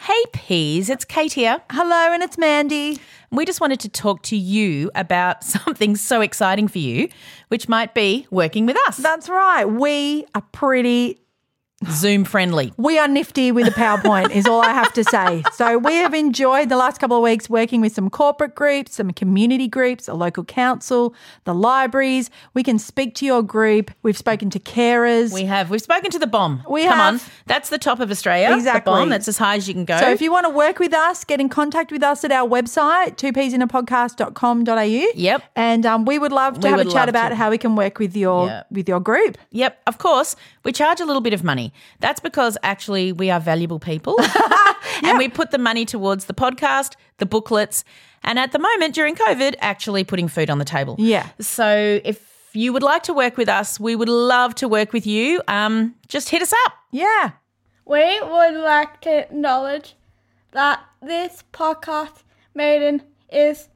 Hey peas, it's Kate here. Hello, and it's Mandy. We just wanted to talk to you about something so exciting for you, which might be working with us. That's right. We are pretty. Zoom friendly. We are nifty with a PowerPoint, is all I have to say. So, we have enjoyed the last couple of weeks working with some corporate groups, some community groups, a local council, the libraries. We can speak to your group. We've spoken to carers. We have. We've spoken to the bomb. We Come have. on. That's the top of Australia. Exactly. The bomb. That's as high as you can go. So if you want to work with us, get in contact with us at our website, twopsinapodcast.com.au. Yep. And um, we would love to We have a chat about to. how we can work with your Yep. with your group. Yep, of course. We charge a little bit of money. That's because actually we are valuable people. and we put the money towards the podcast, the booklets, and at the moment during COVID, actually putting food on the table. Yeah. So if you would like to work with us, we would love to work with you. Um, just hit us up. Yeah. We would like to acknowledge that this podcast meeting is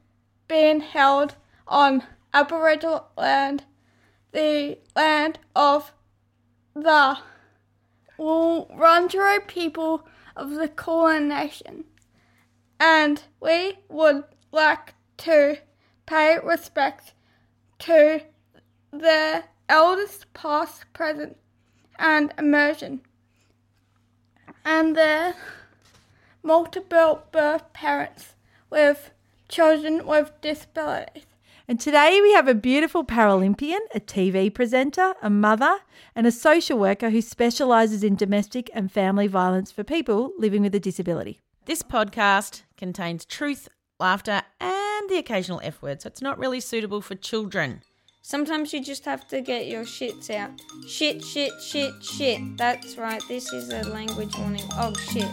being held on Aboriginal land, the land of the Wurundjeri people of the Kulin Nation. And we would like to pay respect to their elders past, present, and emerging and their multiple birth parents with children with disabilities. And today we have a beautiful Paralympian, a TV presenter, a mother, and a social worker who specialises in domestic and family violence for people living with a disability. This podcast contains truth, laughter, and the occasional F word, so it's not really suitable for children. Sometimes you just have to get your shits out. Shit, shit, shit, shit. That's right, this is a language warning. Oh shit.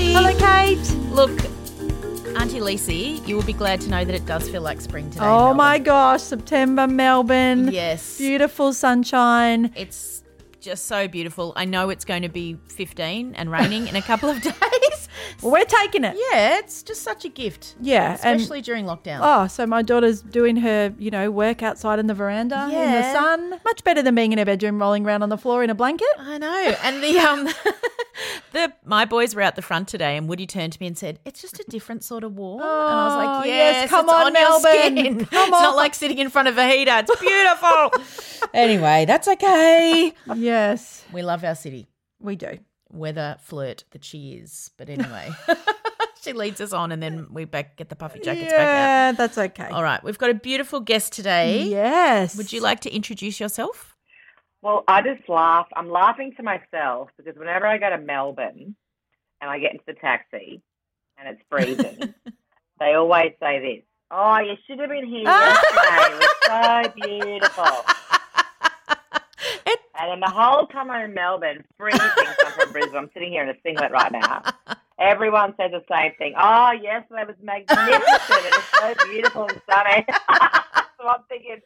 Hello, Hello, Kate. Look, Auntie Lacey, you will be glad to know that it does feel like spring today. Oh my gosh, September, Melbourne. Yes. Beautiful sunshine. It's just so beautiful. I know it's going to be 15 and raining in a couple of days. Well, we're taking it. Yeah, it's just such a gift. Yeah, and- Especially during lockdown. Oh, so my daughter's doing her, you know, work outside in the veranda in the sun. Much better than being in her bedroom rolling around on the floor in a blanket. I know. And the um the my boys were out the front today and Woody turned to me and said, It's just a different sort of warm. and I was Oh, like, yes, Yes, come on, your Melbourne. Come it's not like sitting in front of a heater. It's beautiful. anyway, that's okay. Yes, We love our city. we do. Weather flirt that she is. But anyway. she leads us on and then we back get the puffy jackets back yeah, that's okay. All right. We've got a beautiful guest today. Yes. Would you like to introduce yourself? Well, I just laugh. I'm laughing to myself because whenever I go to Melbourne and I get into the taxi and it's freezing, they always say this. Oh, you should have been here yesterday. It was so beautiful. And then the whole time I'm in Melbourne, freezing, so I'm from Brisbane. I'm sitting here in a singlet right now. Everyone says the same thing. Oh, yes, that was magnificent. it was so beautiful and sunny. so I'm thinking,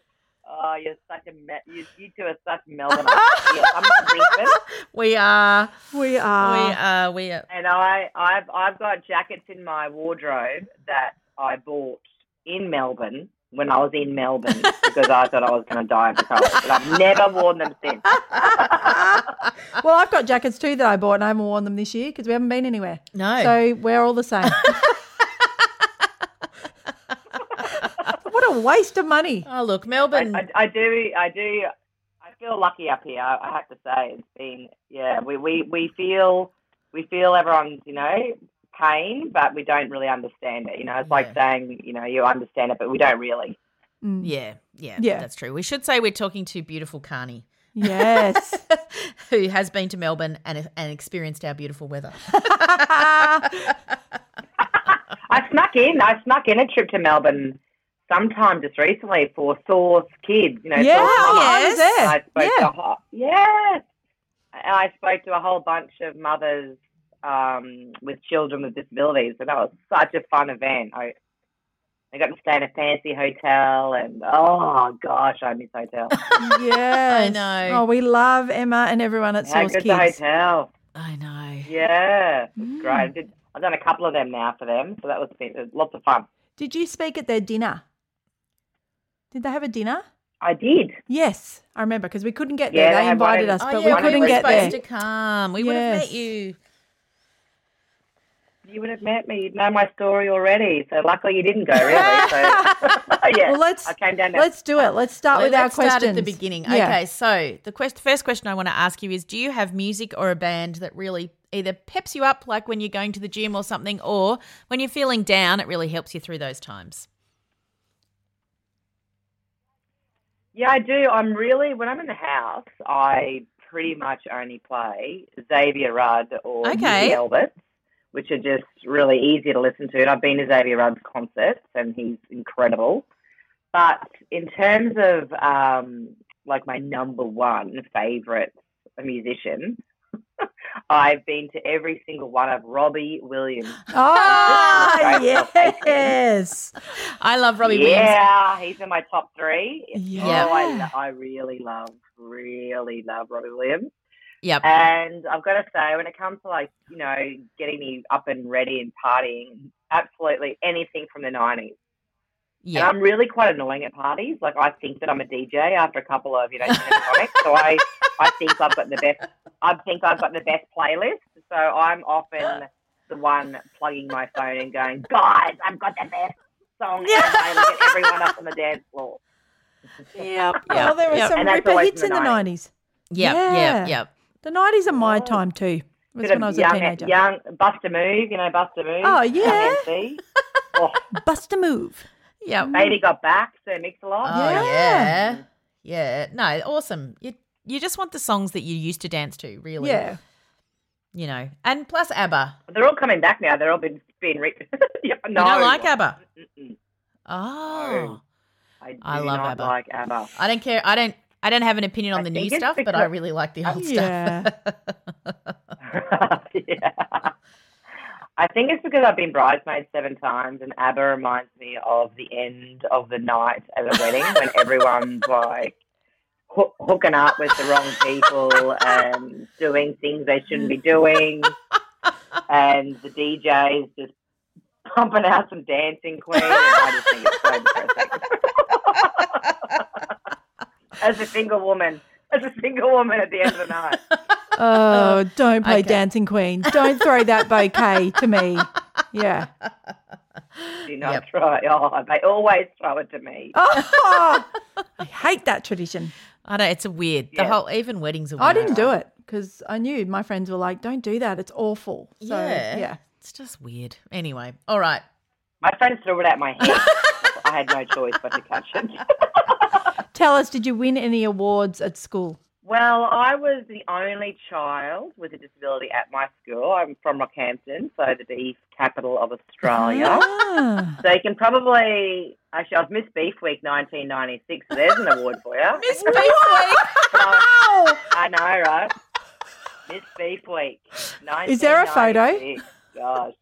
oh, you're such a me- you, you two are such Melbourne. yes, I'm from Brisbane, We are. We are. we are. We are. and I, I've, I've got jackets in my wardrobe that I bought in Melbourne when I was in Melbourne because I thought I was going to die of the cold. But I've never worn them since. well, I've got jackets too that I bought and I haven't worn them this year because we haven't been anywhere. No. So we're all the same. what a waste of money. oh, look, I, Melbourne. I, I do, I do. I feel lucky up here. I, I have to say, it's been yeah. We, we we feel we feel everyone's you know pain, but we don't really understand it. You know, it's like saying you know you understand it, but we don't really. Mm. yeah, yeah, Yeah. That's true. We should say we're talking to beautiful Karni, Yes. who has been to Melbourne and and experienced our beautiful weather. I snuck in. I snuck in a trip to Melbourne sometime just recently for Source Kids. You know, yeah, Source Mama. I was there. I spoke to yeah. a whole, yes, and I spoke to a whole bunch of mothers um, with children with disabilities, and that was such a fun event. I I got to stay in a fancy hotel, and oh gosh, I miss hotel. yeah, I know. Oh, we love Emma and everyone at How Source good's the Kids. hotel? I know. Yeah, it's Mm. great. I did, I've done a couple of them now for them, so that was it was lots of fun. Did you speak at their dinner? Did they have a dinner? I did. Yes, I remember because we couldn't get Yeah, there. they They invited us, Oh, but yeah, we couldn't in get supposed there. to come. We would have met you. You would have met me. You'd know my story already. So luckily you didn't go, really. So yeah, Well, let's I came down there. let's do it. Let's start Well, with our let's questions. start at the beginning. Yeah. Okay, so the quest- first question I want to ask you is: Do you have music or a band that really either peps you up, like when you're going to the gym or something, or when you're feeling down, it really helps you through those times? Yeah, I do. I'm really when I'm in the house, I pretty much only play Xavier Rudd or Okay. Missy Elvis, which are just really easy to listen to. And I've been to Xavier Rudd's concerts, and he's incredible. But in terms of um, like my number one favorite musician, I've been to every single one of Robbie Williams. Oh, yes. I love Robbie Williams. yeah, he's in my top three. Yeah. Oh, I, I really love, really love Robbie Williams. Yep. And I've got to say, when it comes to like, you know, getting me up and ready and partying, absolutely anything from the 90s. And Yeah. I'm really quite annoying at parties. Like, I think that I'm a DJ after a couple of, you know, tonics. so I, I think I've got the best, I think I've got the best playlist. So I'm often the one plugging my phone and going, guys, I've got the best song ever. I look at everyone up on the dance floor. Yep. Oh, yep. Well, there were Yep. some And ripper hits in in the the 90s. Yep. Yeah. Yep. Yep. The 90s are my Oh. time too. It Was when I was a teenager. young Buster Move, you know, Buster Move. Oh, yeah. Young Oh, Bust a move. Yep. Baby got back, Sir Mix-a-Lot. Oh Yeah. yeah. Yeah. No, awesome. You you just want the songs that you used to dance to, really. Yeah. You know. And plus ABBA. They're all coming back now. They're all been being re- yeah, no. You don't like ABBA? Mm-mm. Oh. I, do I love not ABBA. like ABBA. I don't care. I don't I don't have an opinion on I the new stuff, but I really like the old Yeah. stuff. yeah. I think it's because I've been bridesmaid seven times, and ABBA reminds me of the end of the night at a wedding when everyone's like hoo- hooking up with the wrong people and doing things they shouldn't be doing, and the DJ's just pumping out some dancing queen. I just think it's so depressing. As a single woman, as a single woman at the end of the night. Oh, don't play Okay. Dancing Queen. Don't throw that bouquet to me. Yeah. Do not Yep. try. Oh, they always throw it to me. Oh, I hate that tradition. I know it's a weird. The Yeah. whole even weddings are weird. I didn't do it because I knew my friends were like, don't do that. It's awful. So, yeah. yeah. It's just weird. Anyway, all right. My friends threw it at my head. I had no choice but to catch it. Tell us, did you win any awards at school? well, I was the only child with a disability at my school. I'm from Rockhampton, so the beef capital of Australia. Ah. So you can probably actually I was Miss Beef Week 1996. So there's an award for you. Miss Beef Week. I know, right? Miss Beef Week. Is there a photo? 1996. gosh.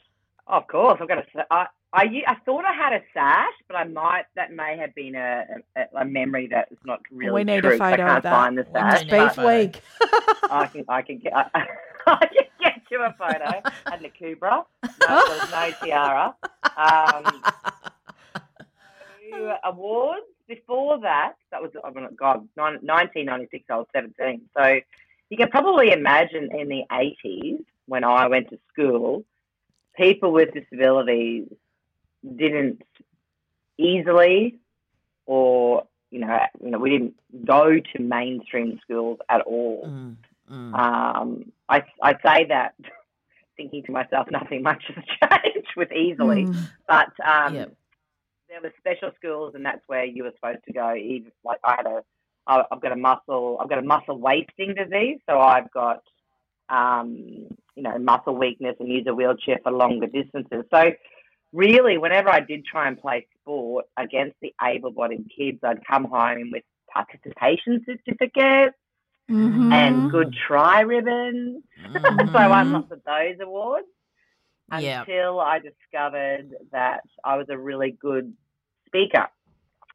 Of course, I've got a. sa- I, I, I thought I had a sash, but I might. That may have been a, a, a memory that is not really we need true. a photo I can't of that. find the sash. Beef week. I can. I can get. I, I can get you a photo. And the Kubra. No, there was no tiara. Um, awards before that. That was. Oh my God. 1996. I was 17. So you can probably imagine in the 80s when I went to school, people with disabilities didn't easily or you know you know we didn't go to mainstream schools at all. Mm, mm. Um, I I say that thinking to myself, nothing much has changed with easily, Mm. but um, Yep. there were special schools, and that's where you were supposed to go. Even like I had a, I- I've got a muscle, I've got a muscle wasting disease, so I've got, um, you know, muscle weakness and use a wheelchair for longer distances. So really, whenever I did try and play sport against the able-bodied kids, I'd come home with participation certificates Mhm. and good try ribbons. so I won lots of those awards Yeah. until I discovered that I was a really good speaker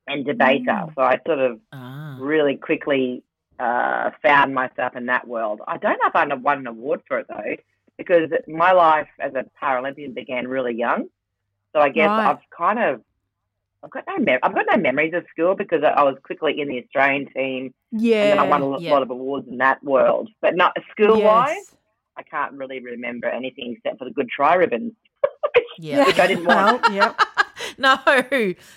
and debater. So I sort of Ah. really quickly uh, found myself in that world. I don't know if I won an award for it though, because my life as a Paralympian began really young. So I guess Right. I've kind of I've got no mem- I've got no memories of school because I I was quickly in the Australian team Yeah, and then I won a lot, yeah. lot of awards in that world. But not school wise, Yes. I can't really remember anything except for the good try ribbons, Yeah. which I didn't want. Well, yep. no.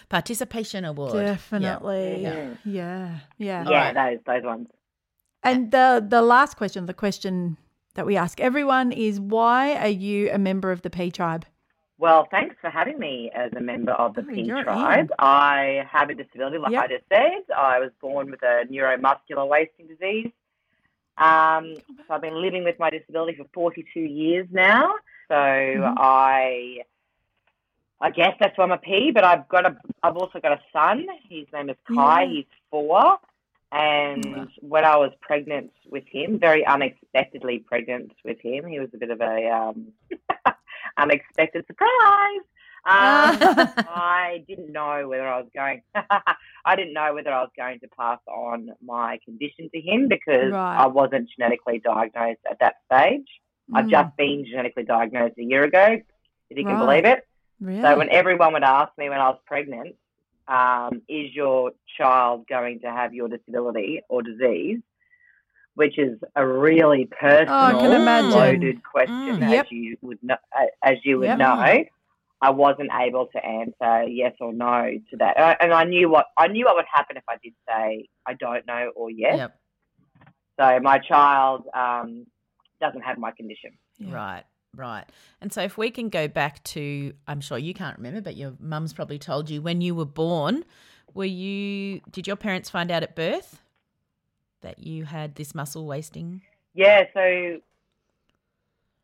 Participation award. Definitely. Yeah. Yeah. Yeah. yeah, those those ones. And the the last question, the question that we ask everyone is why are you a member of the P tribe? Well, thanks for having me as a member of the Oh, P tribe. in. I have a disability, like Yep. I just said. I was born with a neuromuscular wasting disease. Um, so I've been living with my disability for 42 years now. So Mm-hmm. I, I guess that's why I'm a P. But I've got a, I've also got a son. His name is Kai. Yeah. He's four. And when I was pregnant with him, very unexpectedly pregnant with him, he was a bit of a um, unexpected surprise. Um, I didn't know whether I was going. I didn't know whether I was going to pass on my condition to him because Right. I wasn't genetically diagnosed at that stage. I've Mm. just been genetically diagnosed a year ago, if you can Right. believe it. Really? So when everyone would ask me when I was pregnant, um, is your child going to have your disability or disease? Which is a really personal, Oh, I can imagine. loaded question, Mm. as you would know. As you would Yep. know, I wasn't able to answer yes or no to that, and I, and I knew what I knew what would happen if I did say I don't know or yes. Yep. So my child um, doesn't have my condition. Right, right. And so if we can go back to, I'm sure you can't remember, but your mum's probably told you when you were born, were you, did your parents find out at birth that you had this muscle wasting? Yeah, so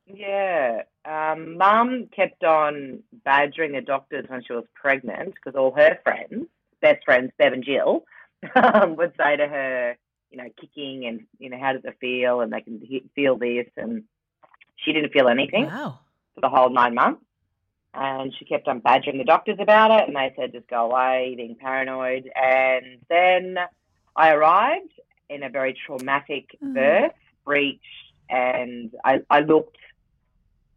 yeah, um, Mum kept on badgering the doctors when she was pregnant because all her friends, best friends, Bev and Jill, um, would say to her, you know, kicking and you know, how does it feel? And they can he- feel this, and she didn't feel anything Wow. for the whole nine months. And she kept on badgering the doctors about it, and they said, just go away, being paranoid. And then I arrived in a very traumatic Mm. birth, breech, and I, I looked,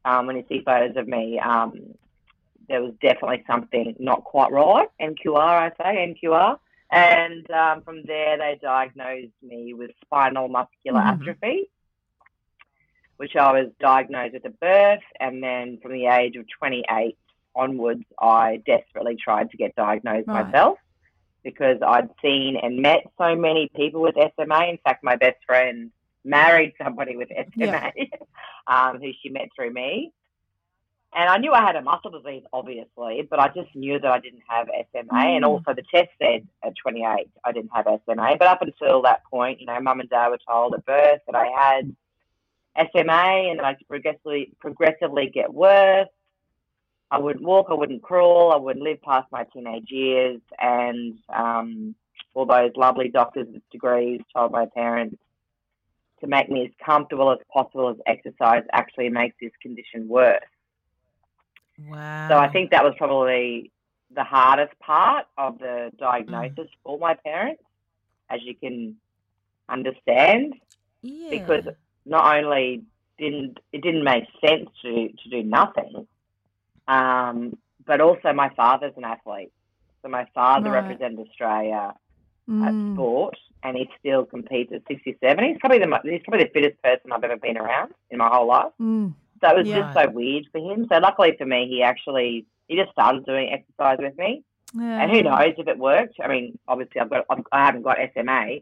um, when you see photos of me, um, there was definitely something not quite right. MQR, I say, MQR. And um, from there, they diagnosed me with spinal muscular Mhm. atrophy which I was diagnosed with at birth, and then from the age of 28 onwards, I desperately tried to get diagnosed Right. myself because I'd seen and met so many people with SMA. In fact, my best friend married somebody with SMA, um, who she met through me. And I knew I had a muscle disease, obviously, but I just knew that I didn't have SMA. And Mm. also, the test said at 28 I didn't have SMA. But up until that point, you know, mum and dad were told at birth that I had SMA and that I'd progressively, progressively get worse. I wouldn't walk, I wouldn't crawl, I wouldn't live past my teenage years. And um, all those lovely doctors with degrees told my parents to make me as comfortable as possible as exercise actually makes this condition worse. Wow. So I think that was probably the hardest part of the diagnosis for my parents, as you can understand, yeah. because not only didn't it didn't make sense to to do nothing, um, but also my father's an athlete. So my father Right. represented Australia at Mm. sport, and he still competes at 67. He's probably the he's probably the fittest person I've ever been around in my whole life. Mm. So it was Yeah. just so weird for him. So luckily for me, he actually he just started doing exercise with me, Yeah. and who knows if it worked. I mean, obviously I've got I've, I haven't got SMA,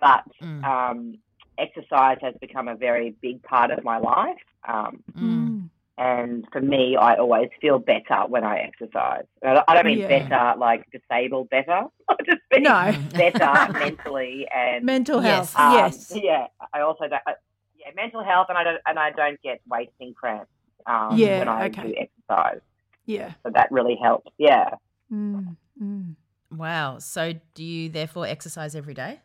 but Mm. um, exercise has become a very big part of my life. Um, Mm. And for me, I always feel better when I exercise. I don't- mean Yeah. better like disabled better. I just mean No. better mentally and Mental health. um, yes. Yeah, I also don't. I, yeah, mental health, and I don't and I don't get wasting cramps. Um, Yeah, when I okay. do exercise, Yeah. so that really helps. Yeah. Mm. Mm. Wow. So do you therefore exercise every day?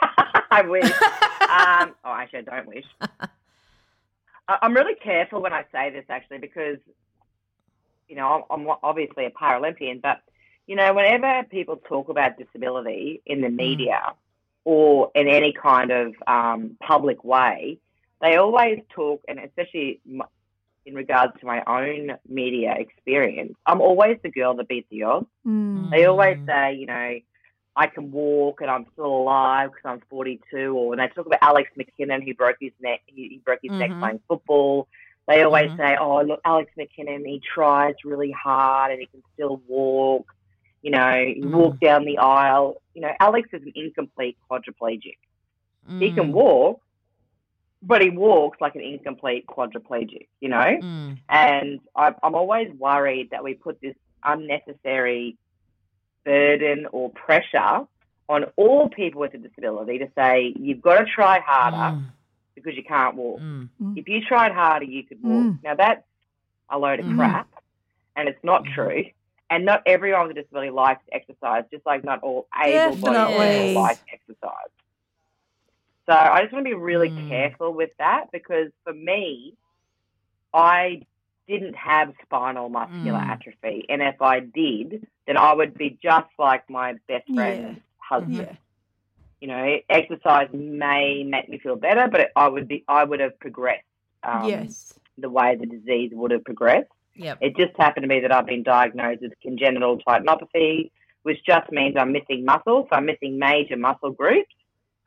I wish. um, oh, actually, I don't wish. I'm really careful when I say this, actually, because you know I'm, obviously a Paralympian, but you know whenever people talk about disability in the media or in any kind of um, public way, they always talk, and especially in regards to my own media experience, I'm always the girl that beats the odds. Mm. They always Mm. say, you know, I can walk and I'm still alive because I'm 42. Or when they talk about Alex McKinnon, who broke his neck, he, he broke his neck Mhm. playing football. They always Mhm. say, oh, look, Alex McKinnon, he tries really hard and he can still walk. You know, he Mm. walked down the aisle. You know, Alex is an incomplete quadriplegic. He can Mm. walk, but he walks like an incomplete quadriplegic, you know? Mm. And I, I'm always worried that we put this unnecessary burden or pressure on all people with a disability to say, you've got to try harder Mm. because you can't walk. Mm. If you tried harder, you could walk. Mm. Now, that's a load of Mhm. crap, and it's not Mhm. true. And not everyone with a disability likes exercise, just like not all able bodied Definitely. people like exercise. So I just want to be really Mm. careful with that because for me, I didn't have spinal muscular Mm. atrophy. And if I did, then I would be just like my best Yeah. friend's husband. Yeah. You know, exercise may make me feel better, but I would be I would have progressed um, yes. the way the disease would have progressed. Yep. It just happened to be that I've been diagnosed with congenital tendinopathy, which just means I'm missing muscle. So I'm missing major muscle groups.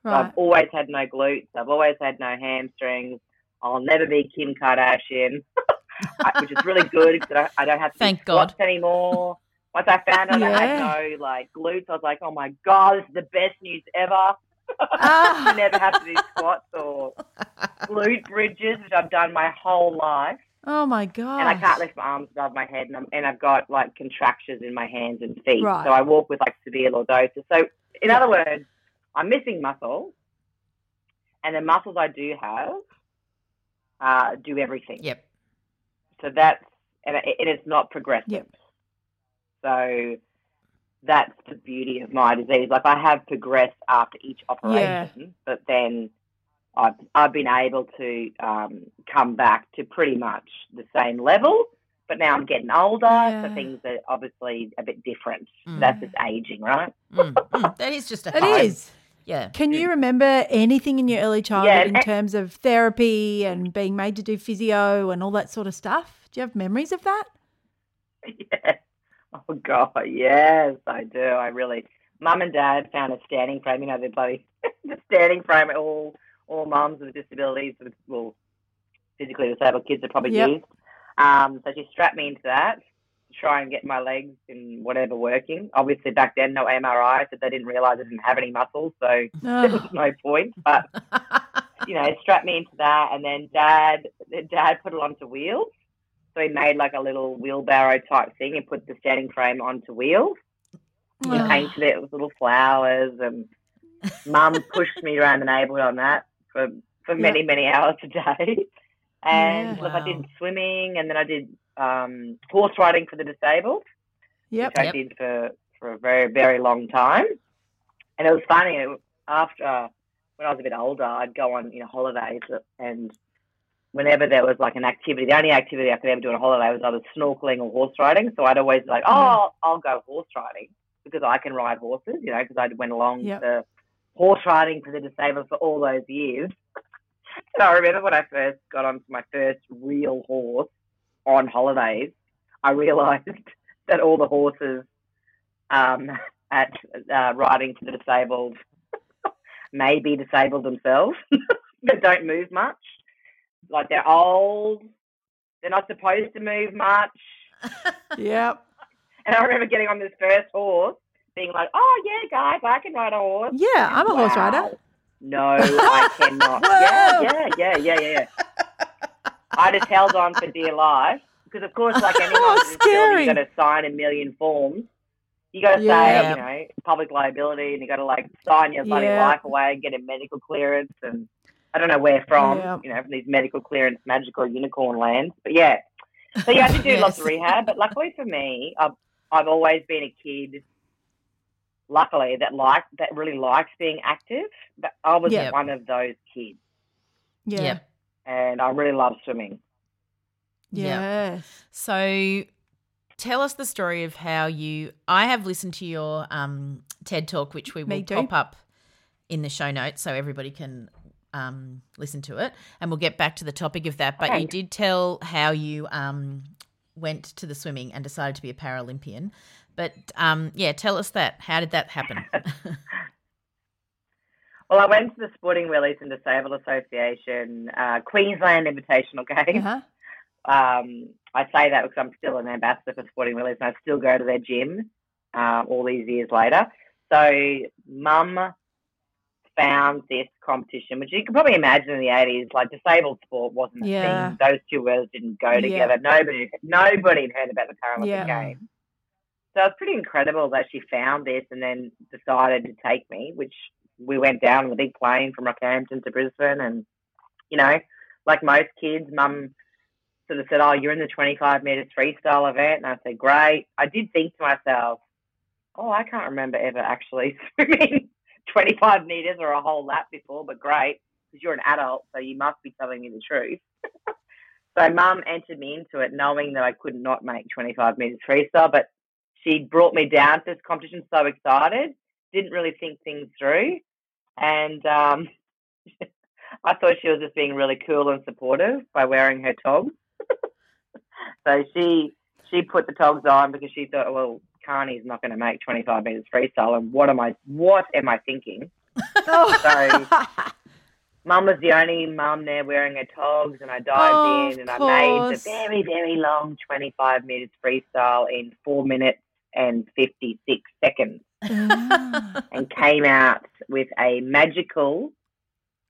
So I've always had no glutes. I've always had no hamstrings. I'll never be Kim Kardashian, which is really good because I don't, I don't have to Thank do squats God. anymore. Once I found out I had no like glutes, I was like, oh my god, this is the best news ever. I never have to do squats or glute bridges, which I've done my whole life Oh my god. and I can't lift my arms above my head, and, I'm, and I've got like contractures in my hands and feet. Right. So I walk with like severe lordosis. So, in other words, I'm missing muscle, and the muscles I do have uh, do everything. Yep. So that's and, it, it's not progressive. Yep. So that's the beauty of my disease. Like I have progressed after each operation, but then I've I've been able to um, come back to pretty much the same level. But now I'm getting older, Yeah. so things are obviously a bit different. Mm. That's just aging, right? Mm. Mm. That is just a It time. is. Yeah. Can you remember anything in your early childhood in and- terms of therapy and being made to do physio and all that sort of stuff? Do you have memories of that? yes. Oh God, yes, I do. I really. Mum and Dad found a standing frame. You know, the bloody the standing frame. All all mums with disabilities, with well, physically disabled kids are probably Yep. used. Um, so she strapped me into that to try and get my legs and whatever working. Obviously, back then no MRI, so they didn't realise I didn't have any muscles, so there was Oh, no point. But you know, strapped me into that, and then dad, dad put it onto wheels. So he made like a little wheelbarrow type thing and put the standing frame onto wheels. He Oh. painted it with little flowers, and Mum pushed me around the neighbourhood on that for for many many hours a day. And Yeah. look, I did swimming, and then I did um, horse riding for the disabled Yep. which I Yep. did for, for a very, very long time. And it was funny, after when I was a bit older, I'd go on, you know, holidays and whenever there was like an activity, the only activity I could ever do on a holiday was either snorkeling or horse riding. So I'd always be like, oh, I'll, I'll go horse riding because I can ride horses, you know, because I went along Yep. to horse riding for the disabled for all those years. and I remember when I first got onto my first real horse on holidays, I realised that all the horses um, at uh, riding for the disabled may be disabled themselves, but don't move much. Like they're old, they're not supposed to move much. Yep. And I remember getting on this first horse, being like, "Oh yeah, guys, I can ride a horse." Yeah, I'm a horse rider. No, I cannot. yeah, yeah, yeah, yeah, yeah, yeah. I just held on for dear life because, of course, like anyone Oh, in this building, scary. you got to sign a million forms. You got to Yeah. say, you know, public liability, and you got to like sign your bloody Yeah. life away and get a medical clearance, and I don't know where from, Yeah. you know, from these medical clearance magical unicorn lands, but yeah. So yeah, I did do lots of rehab, but luckily for me, I've I've always been a kid. Luckily, that like that really likes being active. But I was Yeah. one of those kids, Yeah. Yep. And I really love swimming. Yes. So tell us the story of how you I have listened to your um TED talk which we will pop up in the show notes so everybody can um listen to it and we'll get back to the topic of that. But you did tell how you um went to the swimming and decided to be a Paralympian. But um yeah tell us that. How did that happen Well, I went to the Sporting Wheelies and Disabled Association uh, Queensland Invitational Games. Uh-huh. Um, I say that because I'm still an ambassador for Sporting Wheelies and I still go to their gym uh, all these years later. So, mum found this competition, which you can probably imagine in the 80s, like disabled sport wasn't a thing. Those two words didn't go Yeah. together. Nobody, nobody had heard about the Paralympic Yeah. Games. So it's pretty incredible that she found this and then decided to take me, which we went down on a big plane from Rockhampton to Brisbane. And, you know, like most kids, mum sort of said, Oh, you're in the 25 metres freestyle event. And I said, Great. I did think to myself, Oh, I can't remember ever actually swimming 25 metres or a whole lap before, but great, because you're an adult, so you must be telling me the truth. so mum entered me into it knowing that I could not make 25 metres freestyle, but she brought me down to this competition so excited, didn't really think things through. And um, I thought she was just being really cool and supportive by wearing her togs. so she she put the togs on because she thought, well, Karni's not going to make 25 metres freestyle, and what am I what am I thinking? So Mum was the only mum there wearing her togs, and I dived Oh, in and I made the very, very long 25 metres freestyle in four minutes and 56 seconds. Ah. and came out with a magical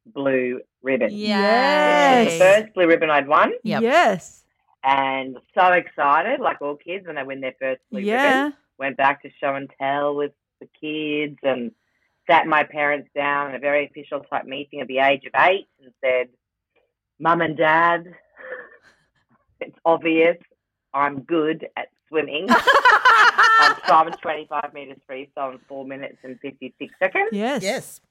blue ribbon. Yes. The first blue ribbon I'd won, Yep. Yes. and so excited, like all kids when they win their first blue Yeah. ribbon. Went back to show and tell with the kids and sat my parents down in a very official type meeting at the age of eight and said, Mum and Dad, it's obvious I'm good at swimming. I'm swam 25 metres free freestyle in four minutes and 56 seconds. Yes. yes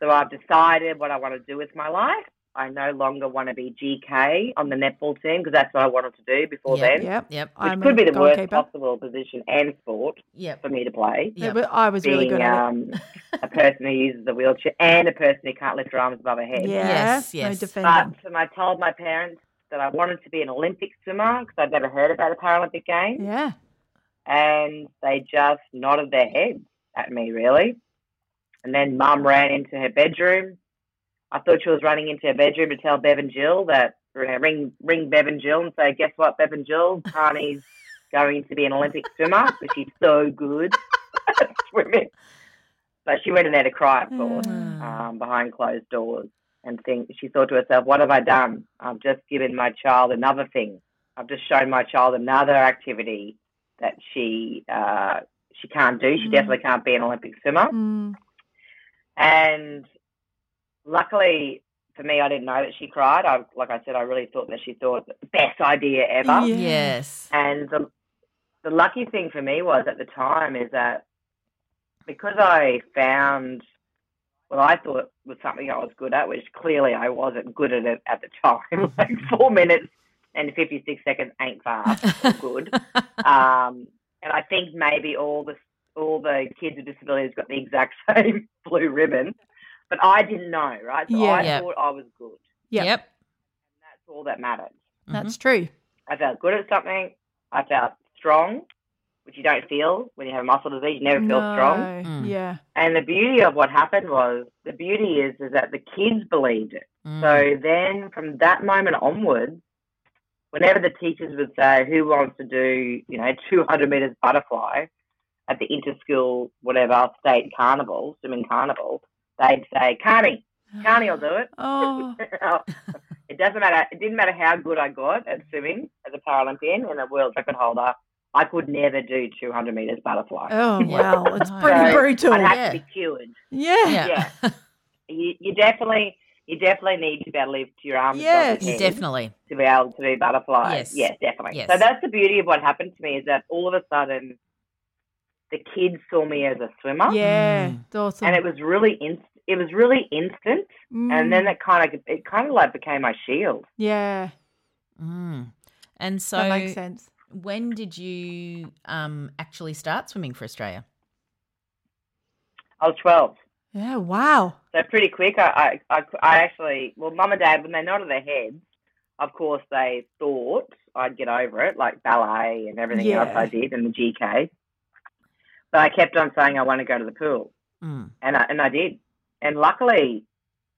So I've decided what I want to do with my life. I no longer want to be GK on the netball team because that's what I wanted to do before Yep. then, Yep. yep which I'm could be the worst goalkeeper. possible position and sport yep for me to play. Yep. But I was really Being good at it. um, a person who uses a wheelchair and a person who can't lift her arms above her head. Yeah. Yes, No yes. defending. But and I told my parents that I wanted to be an Olympic swimmer because I'd never heard about the Paralympic Games. yeah. And they just nodded their heads at me, really. And then mum ran into her bedroom. I thought she was running into her bedroom to tell Bev and Jill that ring ring Bev and Jill and say, guess what, Bev and Jill, Karni's going to be an Olympic swimmer because she's so good at swimming. But she went in there to cry, of course, um, behind closed doors, and think she thought to herself, "What have I done? I've just given my child another thing. I've just shown my child another activity that she uh, she can't do. She definitely can't be an Olympic swimmer." Mm. And luckily for me, I didn't know that she cried. I, like I said, I really thought that she thought best idea ever. Yes And the, the lucky thing for me was at the time is that because I found what I thought was something I was good at, which clearly I wasn't good at it at the time. like four minutes and 56 seconds ain't fast or good. um, and I think maybe all the all the kids with disabilities got the exact same blue ribbon, but I didn't know, right? So Yeah. I Yep. thought I was good. Yep. Yep. That's all that mattered. That's true. I felt good at something. I felt strong, which you don't feel when you have a muscle disease. You never feel strong. Mm. Yeah. And the beauty of what happened was the beauty is is that the kids believed it. Mm. So then from that moment onwards, whenever the teachers would say, Who wants to do, you know, two hundred meters butterfly at the interschool whatever state carnival, swimming carnival, they'd say, Karni, Karni will do it. Oh. it doesn't matter it didn't matter how good I got at swimming as a Paralympian and a world record holder, I could never do two hundred meters butterfly. Oh wow, it's pretty So brutal. I'd have Yeah. to be cured. Yeah. Yeah. Yeah. you, you definitely you definitely need to be able to lift your arms above Yes. your Definitely. to be able to do butterflies. Yes. Yes, definitely. Yes. So that's the beauty of what happened to me is that all of a sudden the kids saw me as a swimmer. Yeah. Mm. Awesome. And it was really inst- it was really instant and then Mm. it kind of it kind of like became my shield. Yeah. Mm. And so, that makes sense. when did you um, actually start swimming for Australia? I was 12. Yeah. Wow. So pretty quick, I, I, I, actually, well, mum and dad, when they nodded their heads, of course, they thought I'd get over it, like ballet and everything else I did and the GK. But I kept on saying I want to go to the pool, Mm. and I, and I did. And luckily,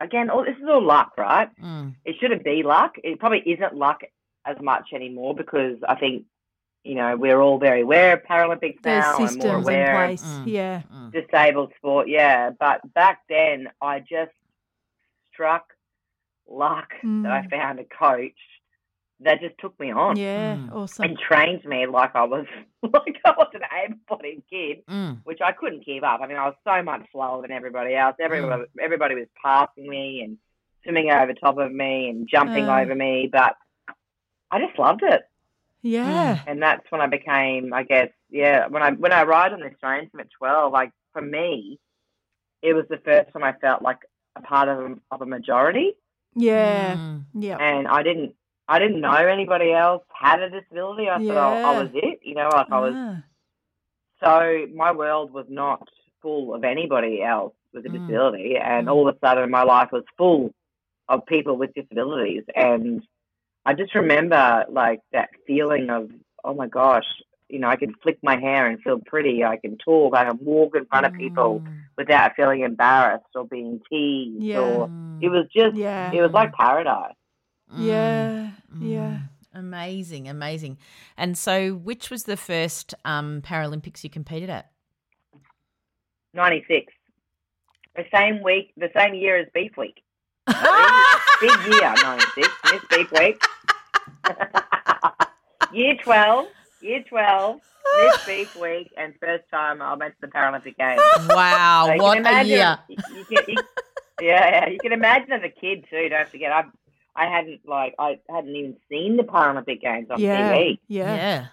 again, all this is all luck, right? Mm. It shouldn't be luck. It probably isn't luck as much anymore because I think, you know, we're all very aware of Paralympics There's now and more systems in aware of place. Mm. Yeah. Mm. disabled sport, yeah. But back then, I just struck luck that I Mm. found a coach that just took me on Yeah. Mm. Awesome. and trained me like I was like I was an able-bodied kid, Mm. which I couldn't keep up. I mean, I was so much slower than everybody else. Everybody, everybody was passing me and swimming over top of me and jumping Uh. over me, but I just loved it Yeah. and that's when I became, I guess, yeah. When I when I arrived on the Australian team at twelve, like for me, it was the first time I felt like a part of a, of a majority, Yeah. Mm. Yeah. and I didn't I didn't know anybody else had a disability. I thought I, I was it, you know, like I was. Ah. So my world was not full of anybody else with a Mm. disability, and Mm. all of a sudden my life was full of people with disabilities, and I just remember like that feeling of oh my gosh, you know, I can flick my hair and feel pretty. I can talk. I can walk in front of people Mm. without feeling embarrassed or being teased. Yeah. Or Mm. it was just, Yeah. it was like paradise. Yeah. Yeah. Mm. Amazing, amazing. And so, which was the first um, Paralympics you competed at? Ninety six, the same week, the same year as Beef Week. Big year, ninety six. Miss Beef Week. year twelve, year twelve. Miss Beef Week, and first time I went to the Paralympic Games. Wow, So you what can a year! You, you can, you, yeah, yeah, you can imagine as a kid too. Don't forget, I, I hadn't like I hadn't even seen the Paralympic Games on Yeah. TV Yeah. Yeah.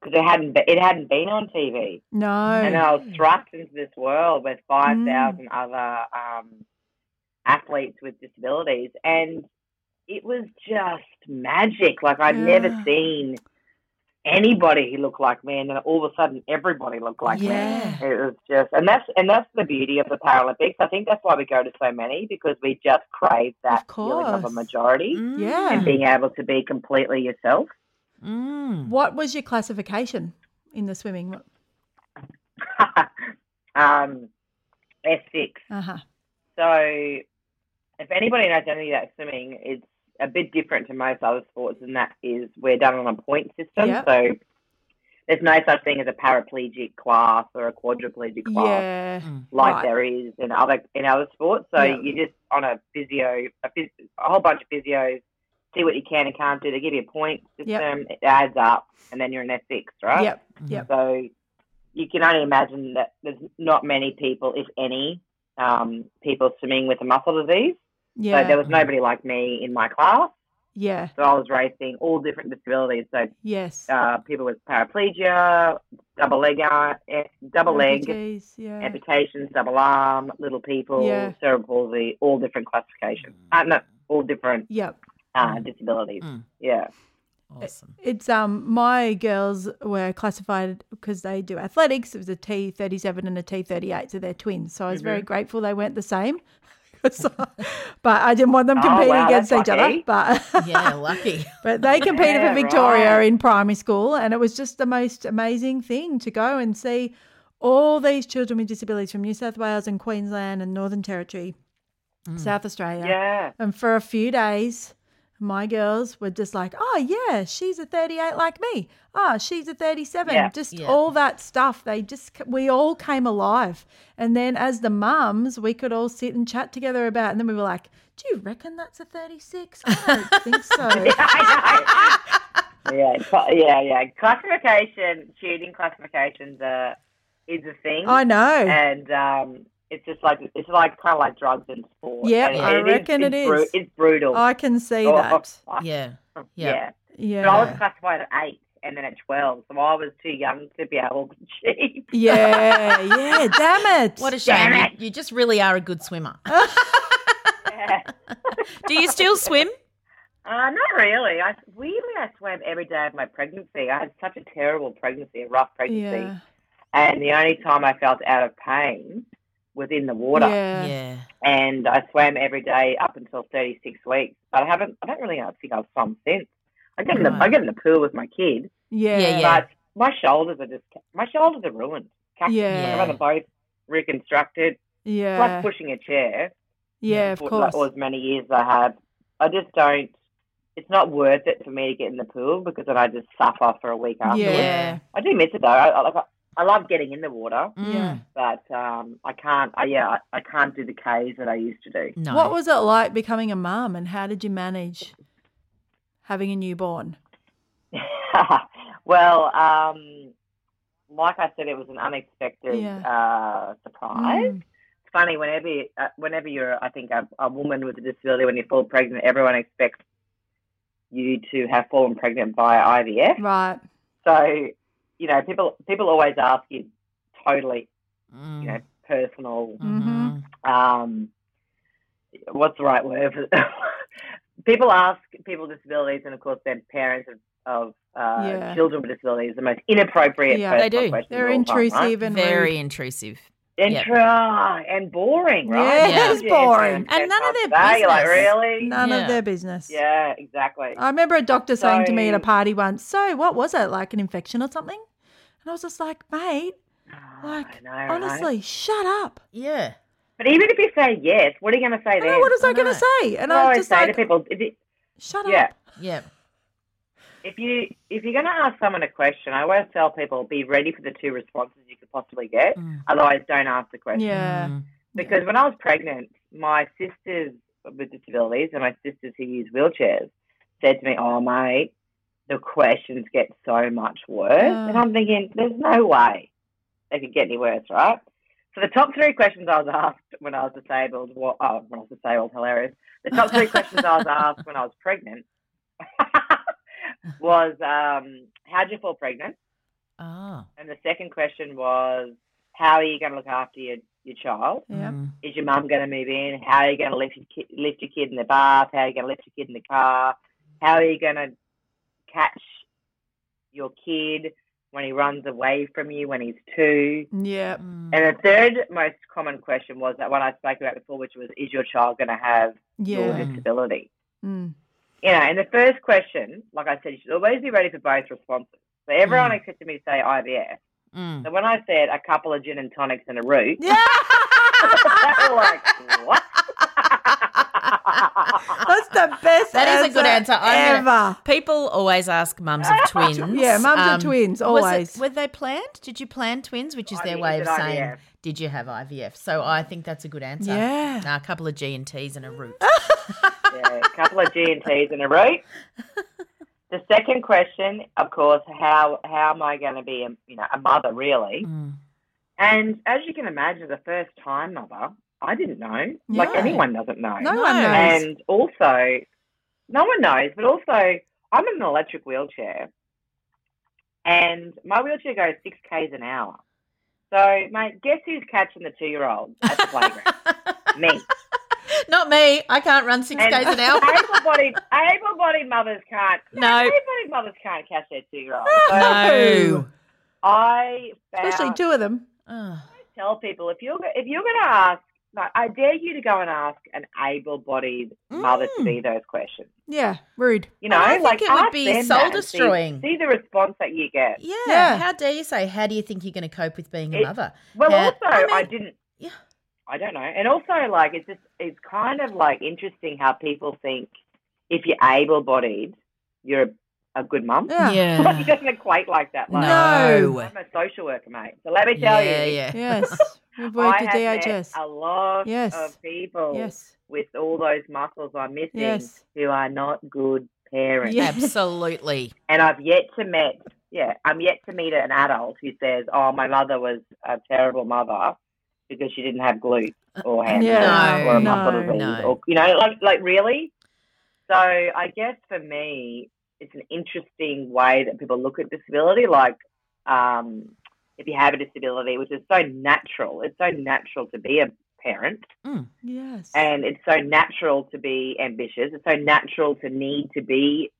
because it hadn't it hadn't been on TV, No. and I was thrust into this world with five thousand other um, athletes with disabilities, and it was just magic. Like I'd never seen anybody who looked like me, and then all of a sudden everybody looked like me. It was just, and that's and that's the beauty of the Paralympics. I think that's why we go to so many because we just crave that Of feeling of a course. majority Yeah. and being able to be completely yourself. Mm. What was your classification in the swimming? What- um, S six. Uh-huh. So, if anybody knows anything about swimming, it's a bit different to most other sports, and that is we're done on a point system. Yep. So, there's no such thing as a paraplegic class or a quadriplegic class. Yeah. like Right. there is in other in other sports. So Yeah. you just on a physio, a, phys, a whole bunch of physios, see what you can and can't do. They give you a point system. It adds up, and then you're an S6, right? Yep. Yep. So you can only imagine that there's not many people, if any, um, people swimming with a muscle disease. Yeah. So there was nobody like me in my class. Yeah. So I was racing all different disabilities. So Yes. uh, people with paraplegia, double leg, uh, double leg, Amputees, Yeah. amputations, double arm, little people, Yeah. cerebral palsy, all different classifications. Uh, no, all different Yep. uh, disabilities. Mm. Yeah. Awesome. It's um my girls were classified because they do athletics. It was a T thirty seven and a T thirty eight, so they're twins. So I was very grateful they weren't the same. So- but I didn't want them Oh, competing wow, against that's each other. But Yeah, lucky. but they competed Yeah, for Victoria right. in primary school, and it was just the most amazing thing to go and see all these children with disabilities from New South Wales and Queensland and Northern Territory, mm. South Australia. Yeah. And for a few days, my girls were just like, oh, yeah, she's a 38 like me. Oh, she's a 37. Yeah. Just Yeah. all that stuff. They just, we all came alive. And then as the mums, we could all sit and chat together about And then we were like, do you reckon that's a 36? I don't think so. yeah, yeah, yeah. Classification, shooting classifications uh, is a thing. I know. and um, it's just like it's like kind of like drugs in sport. Yeah, And I reckon it it's bru- it's brutal. I can see Oh, that. Yeah. yeah. Yeah. But I was classified at eight and then at twelve, so I was too young to be able to cheat. Yeah, yeah, damn it. What a shame. Damn You, you just really are a good swimmer. yeah. Do you still swim? Uh, not really. I weirdly I swam every day of my pregnancy. I had such a terrible pregnancy, a rough pregnancy, yeah. and the only time I felt out of pain was in the water. Yeah. Yeah. and I swam every day up until 36 weeks. But I haven't, I don't really think I've swum since. I get in the, I get in the pool with my kid, Yeah. Yeah, yeah. but my shoulders are just, my shoulders are ruined. Cactus. Yeah. I've had them both reconstructed. Yeah. like pushing a chair. Yeah, of for course. Like, all as many years as I have. I just don't, it's not worth it for me to get in the pool because then I just suffer for a week afterwards. Yeah. I do miss it though. I, I, like, I, I love getting in the water, Yeah. but um, I can't, I, yeah, I, I can't do the Ks that I used to do. No. What was it like becoming a mum and how did you manage having a newborn? well, um, like I said, it was an unexpected Yeah. uh, surprise. Mm. It's funny whenever you, uh, whenever you're, I think, a, a woman with a disability, when you fall pregnant, everyone expects you to have fallen pregnant via IVF. Right. So, you know, people people always ask you totally, Mm. you know, personal. Mhm. Um, what's the right word? For people ask people with disabilities, and of course, their parents of, of uh, Yeah. children with disabilities, the most inappropriate. Yeah, they do. They're of all time, right? intrusive and Very rude. intrusive. And, Yep. try- and boring, right? Yeah, it's Yeah, boring. yeah, And none of their You're like, business. really? None Yeah. of their business. Yeah, exactly. I remember a doctor saying to me at a party once, So, what was it? Like an infection or something? And I was just like, Mate, ah, like, I know, right? honestly, shut up. Yeah. But even if you say yes, what are you going to say I then? know, what was I, I going to say? And I I was always just say like, to people, if you, Shut yeah, up. Yeah. If you if you're going to ask someone a question, I always tell people be ready for the two responses you could possibly get. Mm. Otherwise, don't ask the question. Yeah. Because when I was pregnant, my sisters with disabilities and my sisters who use wheelchairs said to me, "Oh, mate, the questions get so much worse." Uh. and I'm thinking, "There's no way they could get any worse, right?" So the top three questions I was asked when I was disabled, well, oh, when I was disabled, hilarious. The top three questions I was asked when I was pregnant was, um, "How'd you fall pregnant?" Oh. And the second question was, "How are you going to look after your your child?" Yeah. Is your mum going to move in? How are you going to lift your kid, lift your kid in the bath? How are you going to lift your kid in the car? How are you going to catch your kid when he runs away from you when he's two? Yeah. Mm. And the third most common question was that one I spoke about before, which was, is your child going to have your Yeah. disability? Mm. You know, and the first question, like I said, you should always be ready for both responses. So everyone Mm. expected me to say IVF. Mm. So when I said a couple of gin and tonics and a root, Yeah. they were like, what? That's the best That is a good answer. Ever. gonna- People always ask mums of twins. Yeah, mums of Um, twins, was it- always. were they planned? Did you plan twins? Which is their way of saying, IVF. did you have IVF? So I think that's a good answer. Yeah. Nah, a couple of G and T's and a root. Yeah, a couple of G and T's in a row. The second question, of course, how how am I going to be a you know a mother really? Mm. And as you can imagine, the first time mother, I didn't know. Like anyone doesn't know. No No. one knows. And also, no one knows. But also, I'm in an electric wheelchair, and my wheelchair goes six k's an hour. So, mate, guess who's catching the two-year-old at the playground? Me. Not me. I can't run six And k's an hour. able-bodied, able-bodied mothers can't. No. able-bodied mothers can't catch their two-year-old. So No. I Especially two of them. Oh. tell people if you're if you're going to ask, like, I dare you to go and ask an able-bodied mother to mm. be those questions. Yeah, rude. You know, I think like it would be them that and see- soul-destroying. See, the response that you get. Yeah. Yeah. How dare you say, how do you think you're going to cope with being a It- mother? Well, How- also, I I, didn't. yeah. I don't know, and also like it's just it's kind of like interesting how people think if you're able-bodied, you're a, a good mum. Yeah. Like, Yeah. it doesn't equate like that. Like, No. I'm a social worker, mate. So let me tell yeah, you, yeah. Yes. We've worked I at have met DHS. a lot Yes. of people Yes. with all those muscles I'm missing Yes. who are not good parents. Yeah. Absolutely. And I've yet to meet, yeah, I'm yet to meet an adult who says, "Oh, my mother was a terrible mother because she didn't have glutes or hand Yeah. or a muscle no, disease, no. or you know, like like really." So I guess for me, it's an interesting way that people look at disability. Like, um, if you have a disability, which is so natural, it's so natural to be a parent. Yes. And it's so natural to be ambitious. It's so natural to need to be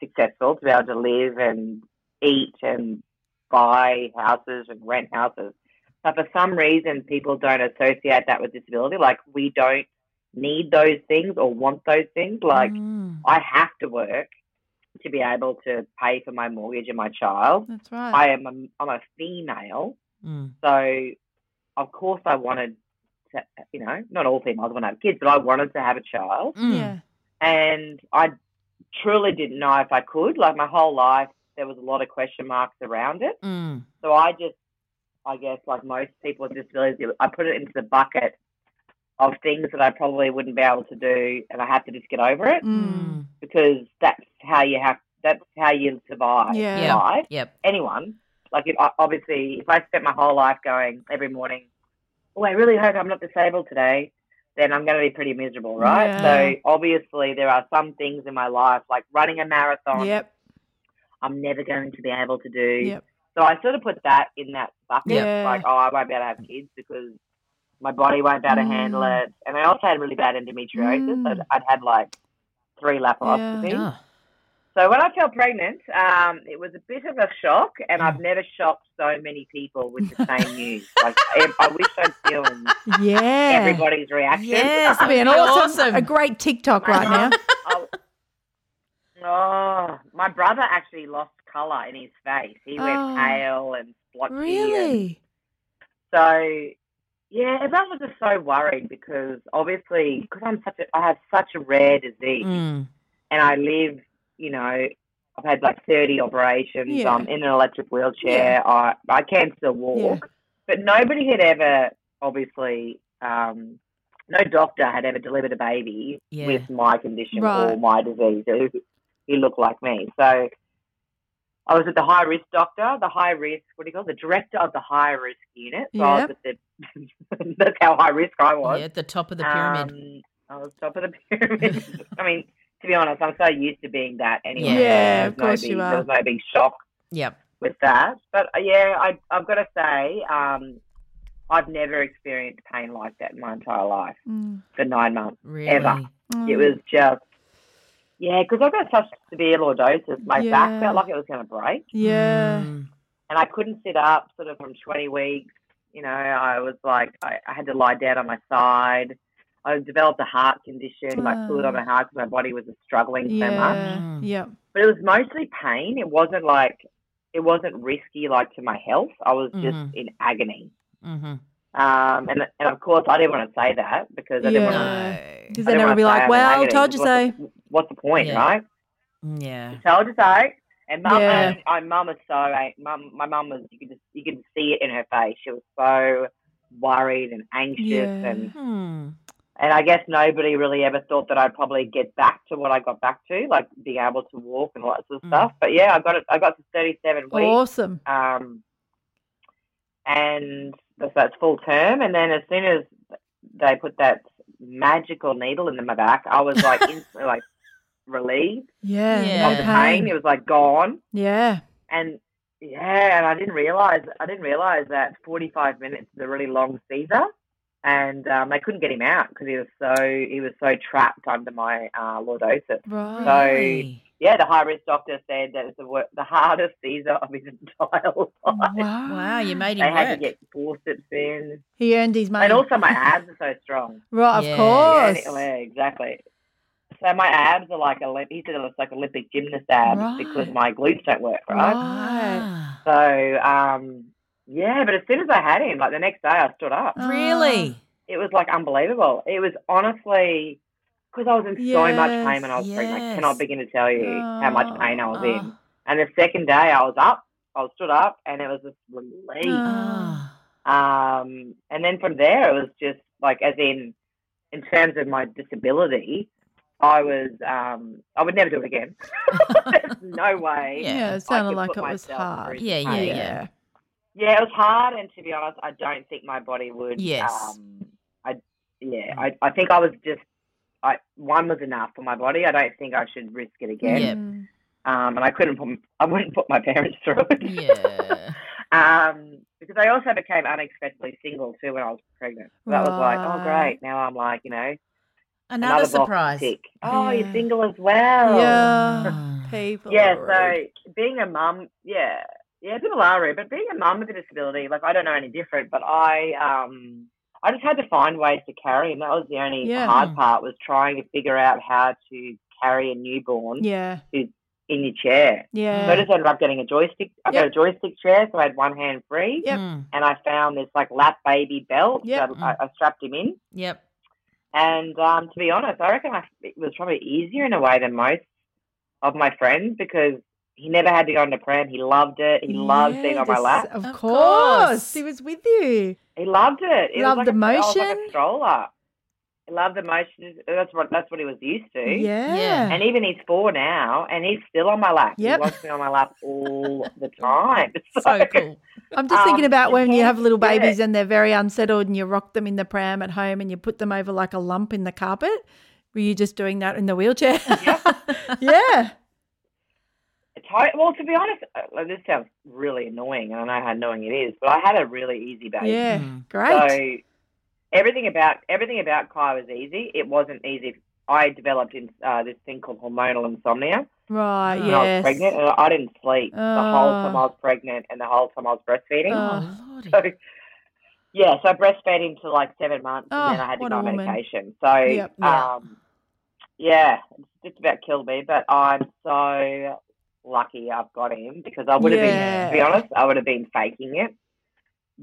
successful, to be able to live and eat and buy houses and rent houses. But for some reason, people don't associate that with disability. Like, we don't need those things or want those things. Like, Mm, I have to work to be able to pay for my mortgage and my child. that's right. I am a, I'm a female. Mm. So, of course, I wanted to, you know, not all females want to have kids, but I wanted to have a child. Mm. yeah. And I truly didn't know if I could. Like, my whole life, there was a lot of question marks around it. Mm. So, I just, I guess, like most people with disabilities, I put it into the bucket of things that I probably wouldn't be able to do, and I have to just get over it Mm. because that's how you have, that's how you survive Yeah. Yeah. life Yep. anyone. Like, if obviously, if I spent my whole life going every morning, oh, I really hope I'm not disabled today, then I'm going to be pretty miserable, right? Yeah. So, obviously, there are some things in my life, like running a marathon, Yep. I'm never going to be able to do. Yep. So, I sort of put that in that bucket. Yeah. Like, oh, I won't be able to have kids because my body won't be able to handle Mm. it. And I also had really bad endometriosis. Mm. I'd, I'd had like three laparoscopies. Oh. So when I fell pregnant, um, it was a bit of a shock, and I've never shocked so many people with the same news. Like I, I wish I'd filmed Yeah. everybody's reaction. Yes, That'd be an awesome, awesome. a great TikTok right now. mum- oh, oh, my brother actually lost colour in his face. He Oh. went pale and splotchy. and- Really? So yeah, everyone was just so worried because obviously because I'm such a I have such a rare disease. Mm. and I live, you know, I've had like 30 operations. Yeah. I'm in an electric wheelchair. I, I can still walk. But nobody had ever, obviously, um, no doctor had ever delivered a baby Yeah. with my condition Right. or my disease who looked like me. So I was at the high risk doctor, the high risk, what do you call it, the director of the high risk unit. So I was at the, that's how high risk I was. Yeah, at the top of the pyramid. Um, I was top of the pyramid. I mean, to be honest, I'm so used to being that anyway. Yeah, of no course big- you are. There was no big shock yep. with that. But uh, yeah, I, I've got to say, um, I've never experienced pain like that in my entire life Mm. for nine months. Really. Ever. It was just, yeah, because I've got such severe lordosis. My Yeah. back felt like it was going to break. Yeah. Mm. and I couldn't sit up sort of from 20 weeks. You know, I was like, I, I had to lie down on my side. I developed a heart condition, like fluid on my heart because my body was struggling so much. Yeah. Mm. But it was mostly pain. It wasn't like, it wasn't risky like to my health. I was just Mhm. in agony. Mm-hmm. Um, and, and of course, I didn't want to say that because I didn't want to. Yeah. No. Because I then didn't it would wanna be like, well, agony, told you because so. What's the, point, Yeah. right? Yeah. told you so. And mum, Yeah. and my mum was so, mum, my mum was, you could just, you could see it in her face. She was so worried and anxious, Yeah. and Hmm. and I guess nobody really ever thought that I'd probably get back to what I got back to, like being able to walk and all that sort of Mm. stuff. But yeah, I got it. I got to thirty-seven weeks. Awesome. Um, and that's, that's full term. And then as soon as they put that magical needle in my back, I was like, instantly like, relieved Yeah. Yeah. of the pain. It was like gone. Yeah. And yeah, and I didn't realize I didn't realize that 45 minutes is a really long Caesar, and um, they couldn't get him out because he was so he was so trapped under my uh, lordosis. Right. So yeah, the high risk doctor said that it's the the hardest Caesar of his entire life. wow. Wow, you made him. They him had to get forceps in, He earned his money. and also my abs are so strong. right, of Yeah. course. Yeah, anyway, exactly. So my abs are like Olymp- he said it looks like Olympic gymnast abs Right. because my glutes don't work right. Ah. So um, yeah, but as soon as I had him, like the next day, I stood up. Oh. Really? It was like unbelievable. It was honestly because I was in so much pain when I was pregnant. I cannot begin to tell you how much pain I was Oh. in. And the second day, I was up. I was stood up, and it was just relief. Ah. Um, and then from there, it was just like, as in, in terms of my disability, I was, um, I would never do it again. No way. Yeah. Yeah, it sounded like it was hard. Yeah, yeah, pain. yeah. Yeah, it was hard, and to be honest, I don't think my body would. Yes. Um, I yeah, I, I think I was just. I one was enough for my body. I don't think I should risk it again. Yep. Mm. Um, and I couldn't put. I wouldn't put my parents through it. Yeah. Um, because I also became unexpectedly single too when I was pregnant. So that was like, oh great. Now I'm like, you know, Another, box to surprise. tick. Oh, Yeah. you're single as well. Yeah. Ah. People. Yeah, so being a mum, yeah, yeah, people are rude, but being a mum with a disability, like I don't know any different, but I, um, I just had to find ways to carry, and that was the only Yeah. hard part was trying to figure out how to carry a newborn Yeah. in your chair. Yeah. So I just ended up getting a joystick. I got a joystick chair, so I had one hand free, Yep. And I found this like lap baby belt. Yep. that I, I strapped him in, Yep. And um, to be honest, I reckon I, it was probably easier in a way than most of my friends because he never had to go on the pram. He loved it. He loved being on my Yes, lap. Of, Of course. course. He was with you. He loved it. It Loved was the like a, I was like motion. a stroller. He loved the motion. That's what that's what he was used to. Yeah. Yeah. And even he's four now, and he's still on my lap. Yep. He wants me on my lap all the time. It's so cool. I'm just thinking Um, about when you have little yeah. babies and they're very unsettled and you rock them in the pram at home and you put them over like a lump in the carpet. Were you just doing that in the wheelchair? yeah. It's well, to be honest, uh, this sounds really annoying, and I know how annoying it is, but I had a really easy baby. Yeah. Mm. Great. So everything about everything about Kai was easy. It wasn't easy. I developed in, uh, this thing called hormonal insomnia right. when I was pregnant, and I didn't sleep the whole time Oh. I was pregnant and the whole time I was breastfeeding. Oh. Oh, Lordy. So, yeah, so I breastfed him for like seven months, Oh, and then I had to go on woman. medication. So, Yep, yeah. um, yeah, it's just about killed me. But I'm so lucky I've got him because I would have been, to be honest, I would have been faking it,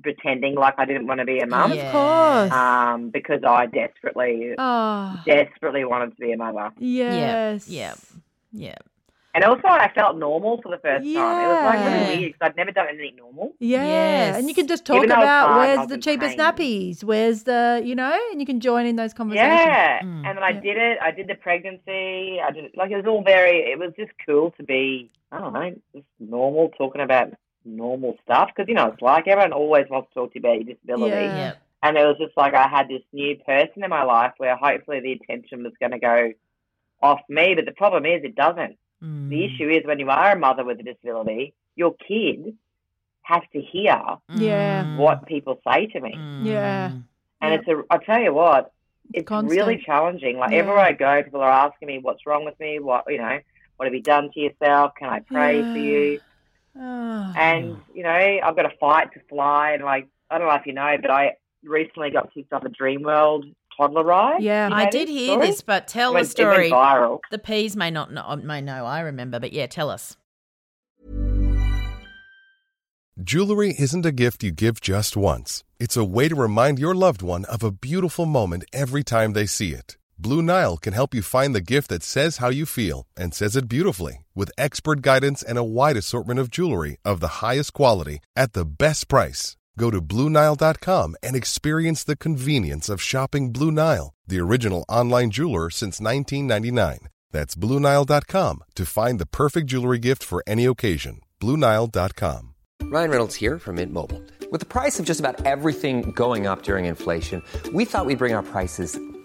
pretending like I didn't want to be a mum, Yeah. Of course. um, because I desperately, oh. desperately wanted to be a mother. Yes. Yep. Yep. And also, I felt normal for the first time. It was like really weird because I'd never done anything normal. Yeah, Yes. and you can just talk Even though it's about hard, where's the cheapest pain. nappies, where's the, you know, and you can join in those conversations. Yeah, Mm. and then I Yeah. did it. I did the pregnancy. I did like it was all very. It was just cool to be. I don't know, just normal talking about normal stuff because you know it's like everyone always wants to talk to you about your disability, Yeah. Yep. and it was just like I had this new person in my life where hopefully the attention was going to go off me, but the problem is it doesn't. The Mm. issue is when you are a mother with a disability, your kid has to hear Yeah. Mm. what people say to me. Mm. Yeah. And Yeah. it's a, I tell you what, it's Constant. really challenging. Like Yeah. everywhere I go, people are asking me what's wrong with me. What you know, what have you done to yourself? Can I pray for you? Oh. And you know, I've got to fight to fly. And like, I don't know if you know, but I recently got kicked off a Dreamworld toddler ride. Yeah. You I did this hear story? this, but tell It the went, it went story. viral. The peas may not know, may know. I remember, but yeah, tell us. Jewelry isn't a gift you give just once. It's a way to remind your loved one of a beautiful moment every time they see it. Blue Nile can help you find the gift that says how you feel and says it beautifully with expert guidance and a wide assortment of jewelry of the highest quality at the best price. Go to BlueNile.com and experience the convenience of shopping Blue Nile, the original online jeweler since 1999. That's BlueNile.com to find the perfect jewelry gift for any occasion. BlueNile.com. Ryan Reynolds here from Mint Mobile. With the price of just about everything going up during inflation, we thought we'd bring our prices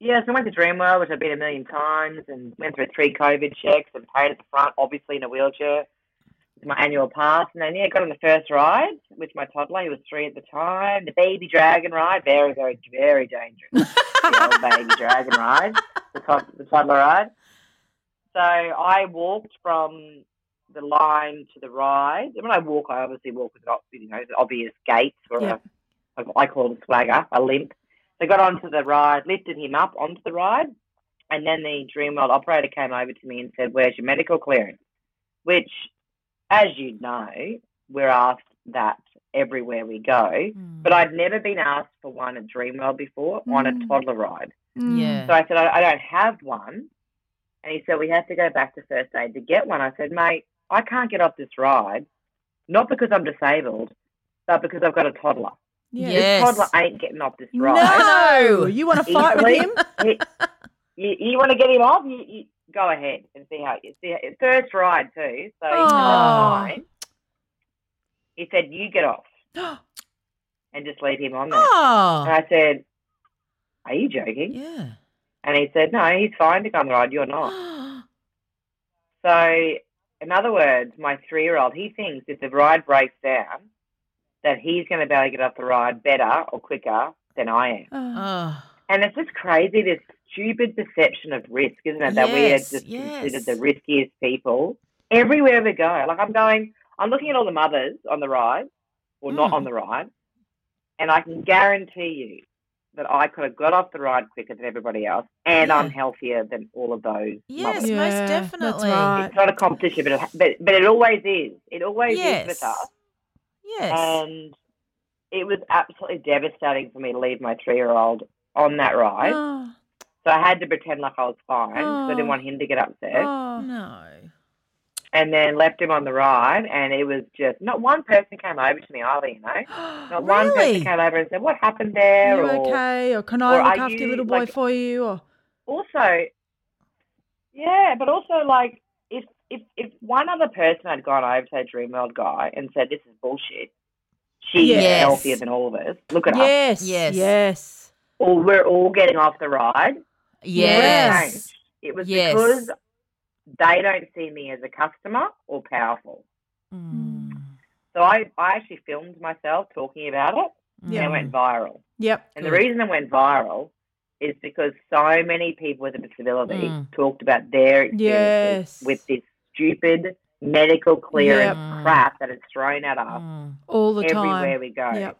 Yeah, so I went to Dreamworld, which I've been a million times, and went through three COVID checks and paid at the front, obviously in a wheelchair. It's my annual pass, and then yeah, got on the first ride with my toddler. He was three at the time. The baby dragon ride, very, very, very dangerous. the old baby dragon ride, the, tod- the toddler ride. So I walked from the line to the ride. And when I walk, I obviously walk with you know the obvious gait or Yeah. a, I call it a swagger, a limp. They got onto the ride, lifted him up onto the ride, and then the Dreamworld operator came over to me and said, "Where's your medical clearance?" Which, as you know, we're asked that everywhere we go. But I'd never been asked for one at Dreamworld before on a toddler ride. Mm. Yeah. So I said, I, I don't have one. And he said, we have to go back to first aid to get one. I said, mate, I can't get off this ride, not because I'm disabled, but because I've got a toddler. Yeah. This Yes. toddler ain't getting off this ride. No, you want to fight with him? He- you, you want to get him off? You, you go ahead and see how you see. How, first ride too, so he said, Oh. "That's. He said, "You get off and just leave him on there." Oh. And Oh. I said, "Are you joking?" Yeah. And he said, "No, he's fine to go on the ride. You're not." So, in other words, my three-year-old he thinks if the ride breaks down, that he's going to be able to get off the ride better or quicker than I am. Oh. And it's just crazy, this stupid perception of risk, isn't it? That we are just yes. considered the riskiest people everywhere we go. Like I'm going, I'm looking at all the mothers on the ride, or not Mm. on the ride, and I can guarantee you that I could have got off the ride quicker than everybody else, and I'm healthier than all of those Yes, mothers. Yeah, most definitely. right. It's not a competition, but it, but, but it always is. It always Yes. is with us. Yes. And it was absolutely devastating for me to leave my three-year-old on that ride. Oh, So I had to pretend like I was fine because I didn't Oh. want him to get upset. oh. no. And then left him on the ride, and it was just not one person came over to me either, you know. Not one person came over and said, "What happened there?" Are you or okay? Or can I or look after your little boy like- for you? Or also, yeah, but also like if if if one other person had gone over to that Dreamworld guy and said, "This is bullshit," she's Yes. healthier than all of us. Look at us. yes, Yes. yes. Or we're all getting off the ride. Yes. It was Yes. because they don't see me as a customer or powerful. Mm. So I, I actually filmed myself talking about it and Yeah. it went viral. Yep. And the reason it went viral is because so many people with a disability Mm. talked about their experiences Yes. with this stupid medical clearance Yep. crap that is thrown at us Mm. All the everywhere time. we go. Yep.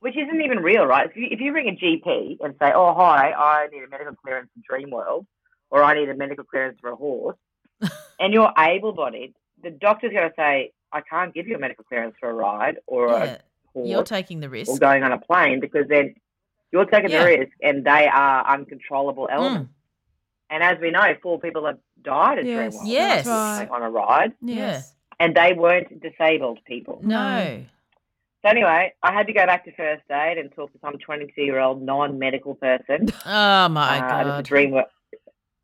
Which isn't even real, right? If you, if you ring a GP and say, "Oh, hi, I need a medical clearance for Dreamworld," or "I need a medical clearance for a horse," and you're able-bodied, the doctor's going to say, "I can't give you a medical clearance for a ride or Yeah. a horse You're taking the risk, or going on a plane because then you're taking Yeah. the risk, and they are uncontrollable Mm. Elements." And as we know, four people have died at Yes, Dreamworld Yes. that's right. on a ride, Yes. and they weren't disabled people. No. So anyway, I had to go back to first aid and talk to some 22-year-old non-medical person. Oh my uh, at the god. dream, work-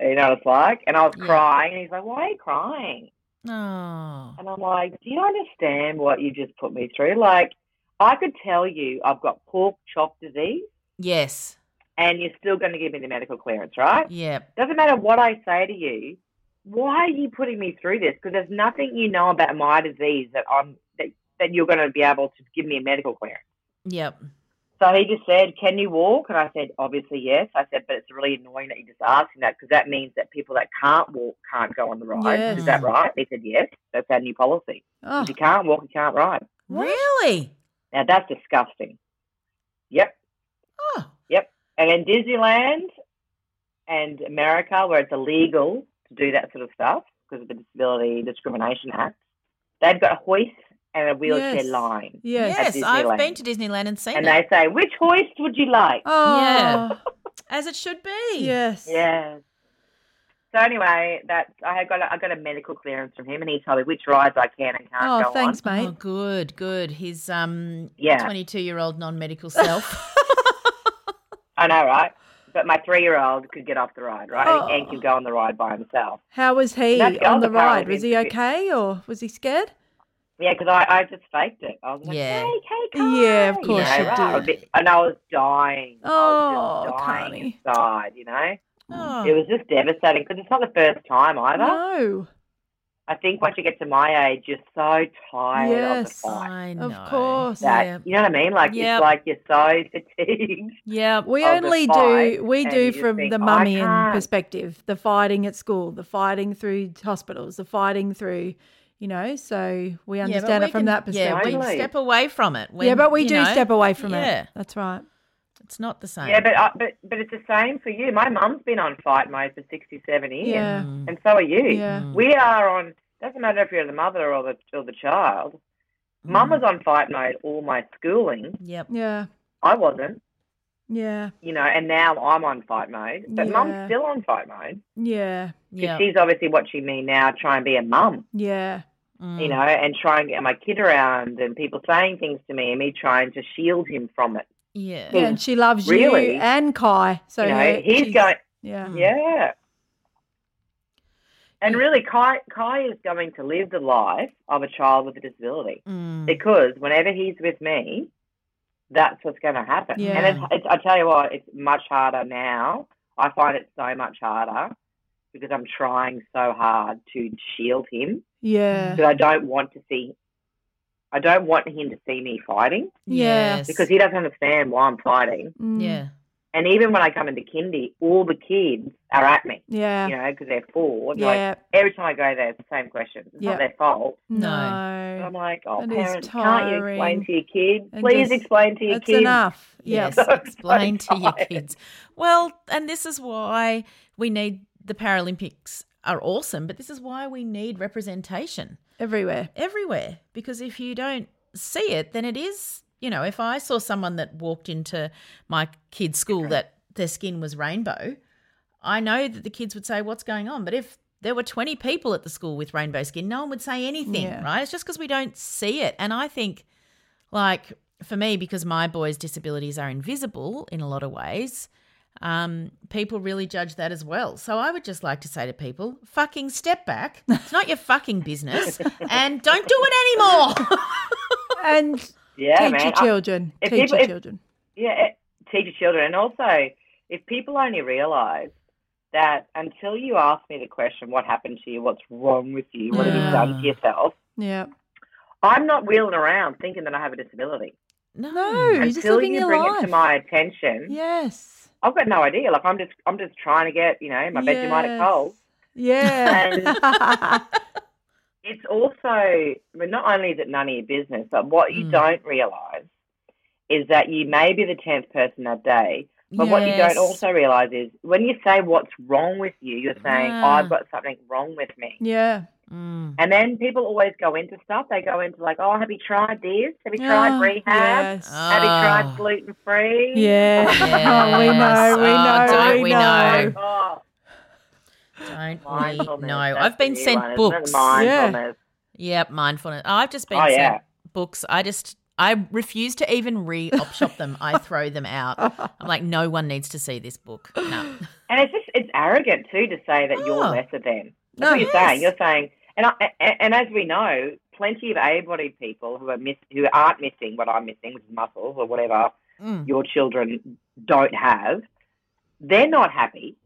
you know what it's like. And I was Yeah. crying, and he's like, "Why are you crying?" Oh. And I'm like, "Do you understand what you just put me through? Like, I could tell you I've got pork chop disease, Yes. And you're still going to give me the medical clearance, right? Yeah. Doesn't matter what I say to you. Why are you putting me through this? Because there's nothing you know about my disease that I'm that, that you're going to be able to give me a medical clearance." Yep. So he just said, "Can you walk?" And I said, "Obviously, yes." I said, "But it's really annoying that you're just asking that because that means that people that can't walk can't go on the ride. Yes. Is that right?" He said, "Yes, that's our new policy. Oh, If you can't walk, you can't ride." Really? Now that's disgusting. Yep. And in Disneyland and America, where it's illegal to do that sort of stuff because of the Disability Discrimination Act, they've got hoists and a wheelchair Yes. line. yes. at Yes, I've been to Disneyland and seen And it. they say, "Which hoist would you like?" Oh, Yeah. As it should be. yes. Yes. So anyway, that's I got a, I got a medical clearance from him, and he told me which rides I can and can't Oh, go thanks, on. Oh, thanks, mate. Oh, good, good. His um, Yeah. 22 year old non medical self. I know, right? But my three-year-old could get off the ride, right, Oh. and could go on the ride by himself. How was he That's the on the ride? Was he okay or was he scared? Yeah, because I, I just faked it. I was like, Yeah. hey, hey, Kai. Yeah, of course know, you right? did. I bit- and I was dying. I was Oh, just dying Connie. inside, you know? oh, It was just devastating because it's not the first time either. No. I think once you get to my age, you're so tired Yes. of the fight. I know. Of course. That Yeah. you know what I mean? Like Yep. it's like you're so fatigued. Yeah. We only do we do from think, the mummy can't." perspective, the fighting at school, the fighting through hospitals, the fighting through, you know. So we Yeah, but understand we it from can- that Yeah, perspective. we Totally. step away from it. When, yeah, but we do know, step away from yeah, it. That's right. It's not the same. Yeah, but uh, but but it's the same for you. My mum's been on fight mode for 67 years, Yeah. and so are you. Yeah. We are on. Doesn't matter if you're the mother or the or the child. Mum was on fight mode all my schooling. Yep. Yeah. I wasn't, Yeah. you know, and now I'm on fight mode. But Yeah. mum's still on fight mode. Yeah. Because Yeah. she's obviously watching me now try and be a mum, Yeah. Mm. you know, and try and get my kid around and people saying things to me and me trying to shield him from it. Yeah. Yeah, and she loves Really? you and Kai. So you know, her- he's going, Yeah. yeah. And really, Kai, Kai is going to live the life of a child with a disability Mm. because whenever he's with me, that's what's going to happen. Yeah. And it's, it's, I tell you what, it's much harder now. I find it so much harder because I'm trying so hard to shield him Yeah. because I don't want to see. I don't want him to see me fighting Yeah. Yes. because he doesn't understand why I'm fighting. Mm. Yeah. And even when I come into kindy, all the kids are at me, Yeah. you know, because they're four. Yeah. Like, every time I go there, it's the same question. It's Yeah. not their fault. No. But I'm like, oh, That is parents, can't you explain to your kids? And Please just- explain to your That's kids. enough. Yes, Yes. explain to your kids. Well, and this is why we need the Paralympics are awesome, but this is why we need representation Everywhere. everywhere because if you don't see it, then it is, you know, if I saw someone that walked into my kid's school that their skin was rainbow, I know that the kids would say, What's going on? But if there were 20 people at the school with rainbow skin, no one would say anything, Yeah. right? It's just because we don't see it. And I think, like, for me, because my boys' disabilities are invisible in a lot of ways, um, people really judge that as well. So I would just like to say to people, fucking step back. It's not your fucking business. and don't do it anymore. And Yeah, teach man. your children. if Teach people- your if- children. yeah, eh, teach your children. And also, if people only realise that until you ask me the question, what happened to you? What's wrong with you? What have you done to yourself? Yeah. I'm not wheeling around thinking that I have a disability. no. No, you're just until living you your bring life. it to my attention, Yes. I've got no idea. Like I'm just, I'm just trying to get, you know, my Vegemite at Yes. Coles. Yeah. It's also, I mean, not only is it none of your business, but what you Mm. don't realise is that you may be the tenth person that day. But what you don't also realise is when you say what's wrong with you, you're saying Ah. I've got something wrong with me. yeah. Mm. And then people always go into stuff. They go into like, oh, have you tried this? Have you tried Oh, rehab? Yes. Have you Oh. tried gluten free? Yeah. we know, we Oh, know, don't we, we know. know. Oh, Don't we mindfulness. know? That's I've been sent one, books. Mindfulness. Yep, mindfulness. I've just been Oh, sent yeah. books. I just I refuse to even re-op shop them. I throw them out. I'm like, no one needs to see this book. No. And it's just it's arrogant too to say that you're Oh. lesser than. That's No. what you're saying. You're saying, and I, and, as we know, plenty of able-bodied people who are miss, who aren't missing what I'm missing, which is muscles or whatever Mm. your children don't have, they're not happy.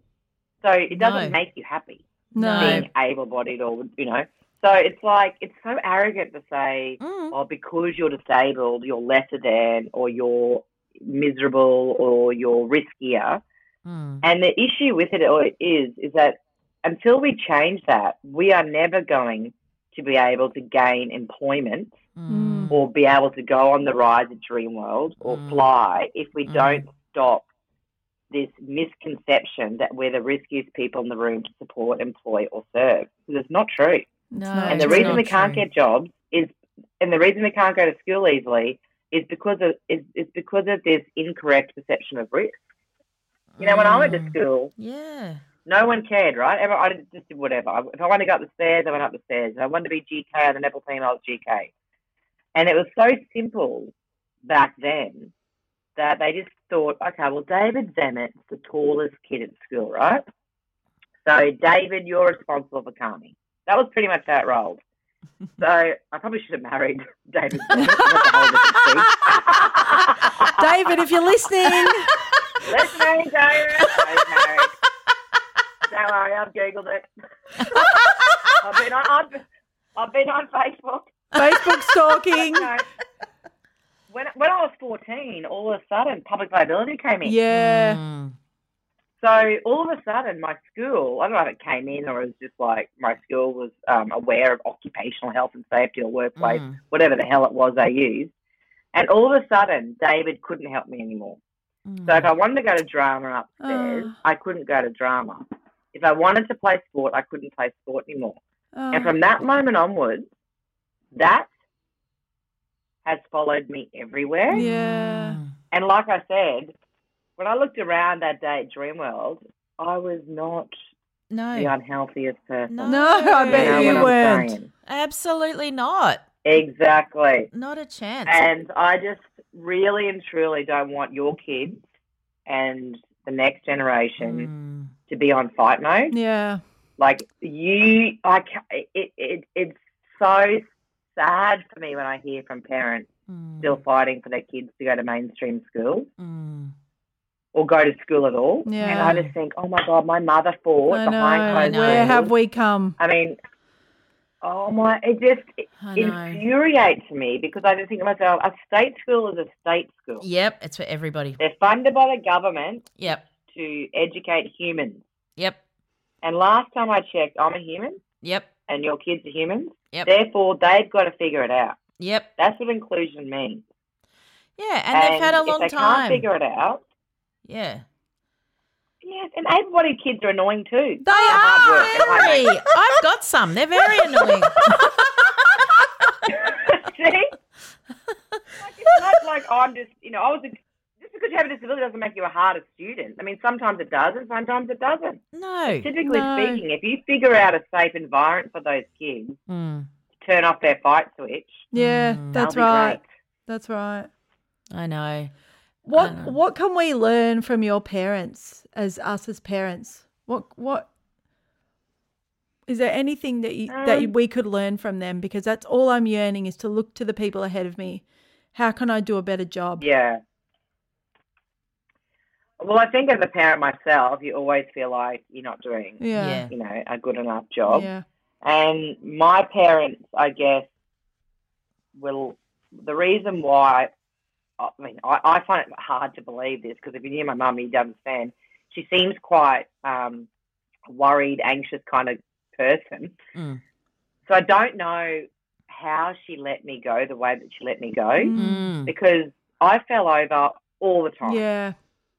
So it doesn't No. make you happy No. being able-bodied or you know. So it's like it's so arrogant to say, Mm. oh, because you're disabled, you're lesser than, or you're miserable, or you're riskier. Mm. And the issue with it is, is that until we change that, we are never going to be able to gain employment Mm. or be able to go on the rides at Dreamworld or Mm. fly if we Mm. don't stop this misconception that we're the riskiest people in the room to support, employ, or serve. Because it's not true. No, not and the reason not we can't true. get jobs is, and the reason we can't go to school easily is because of is, is because of this incorrect perception of risk. You know, when I went to Mm. school, Yeah. No one cared, right? I just did whatever. If I wanted to go up the stairs, I went up the stairs. If I wanted to be GK on the netball team, I was GK. And it was so simple back then that they just thought, okay, well, David Zemmett's the tallest kid at school, right? So, David, you're responsible for Karni. That was pretty much how it rolled. So, I probably should have married David Zemmett. That's a whole different speech. David, if you're listening, Listening, David. David's. Don't worry, I've Googled it. I've been on, I've, I've been on Facebook. Facebook stalking. No. When, when I was 14, all of a sudden, public liability came in. Yeah. Mm. So all of a sudden, my school, I don't know if it came in or it was just like my school was um, aware of occupational health and safety or workplace, Mm. whatever the hell it was they used. And all of a sudden, David couldn't help me anymore. Mm. So if I wanted to go to drama upstairs, Oh. I couldn't go to drama. If I wanted to play sport, I couldn't play sport anymore. Oh. And from that moment onwards, that has followed me everywhere. yeah. And like I said, when I looked around that day at Dreamworld, I was not No. the unhealthiest person. No. No, I You bet know you weren't. saying? Absolutely not. Exactly. Not a chance. And I just really and truly don't want your kids and the next generation Mm. To be on fight mode. Yeah. Like you, I it, it it's so sad for me when I hear from parents Mm. still fighting for their kids to go to mainstream schools Mm. or go to school at all. And I just think, oh my god, my mother fought I know. closed. Where have we come? I mean, oh my, it just it infuriates me because I just think to myself, a state school is a state school. Yep, it's for everybody. They're funded by the government Yep. To educate humans. Yep. And last time I checked, I'm a human Yep. and your kids are humans. Yep. Therefore, they've got to figure it out. Yep. That's what inclusion means. Yeah, and, they've had a if long they time. can't figure it out, yeah. yes, and able-bodied kids are annoying too. They hard work and hard are very. I've got some. They're very annoying. See? Like, it's not like I'm just, you know, I was because you have a disability doesn't make you a harder student. I mean, sometimes it does, and sometimes it doesn't. No. Typically No. speaking, if you figure out a safe environment for those kids Mm, to turn off their fight switch, Yeah, Mm. that's be right. great. That's right. I know. What know. what can we learn from your parents as us as parents? What what is there anything that you, that Um, we could learn from them? Because that's all I'm yearning is to look to the people ahead of me. How can I do a better job? Yeah. Well, I think as a parent myself, you always feel like you're not doing, Yeah. Yeah. you know, a good enough job. Yeah. And my parents, I guess, will. The reason why, I mean, I, I find it hard to believe this because if you knew my mum, you'd understand. She seems quite um, worried, anxious kind of person. Mm. So I don't know how she let me go the way that she let me go Mm. because I fell over all the time Yeah.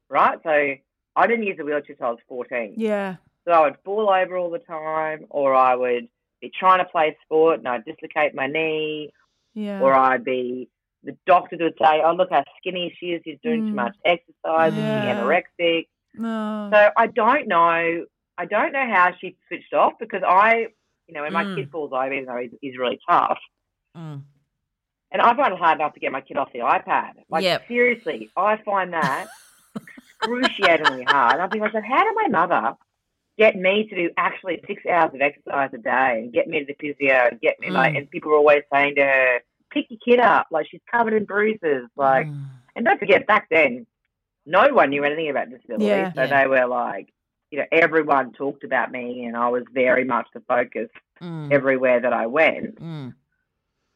Right? So I didn't use a wheelchair until I was 14. Yeah. So I would fall over all the time, or I would be trying to play sport and I'd dislocate my knee, Yeah. or I'd be, the doctors would say, oh, look how skinny she is, she's doing Mm. too much exercise, Yeah. anorexic? no. So I don't know, I don't know how she switched off because I, you know, when my Mm. kid falls over, even though he's, he's really tough, Mm. and I find it hard enough to get my kid off the iPad. Like, Yep. seriously, I find that excruciatingly hard. I think I said, how did my mother get me to do actually six hours of exercise a day and get me to the physio and get me like, Mm. and people were always saying to her, pick your kid up, like she's covered in bruises, like, Mm. and don't forget back then, no one knew anything about disability, Yeah. so Yeah. they were like, you know, everyone talked about me, and I was very much the focus Mm. everywhere that I went.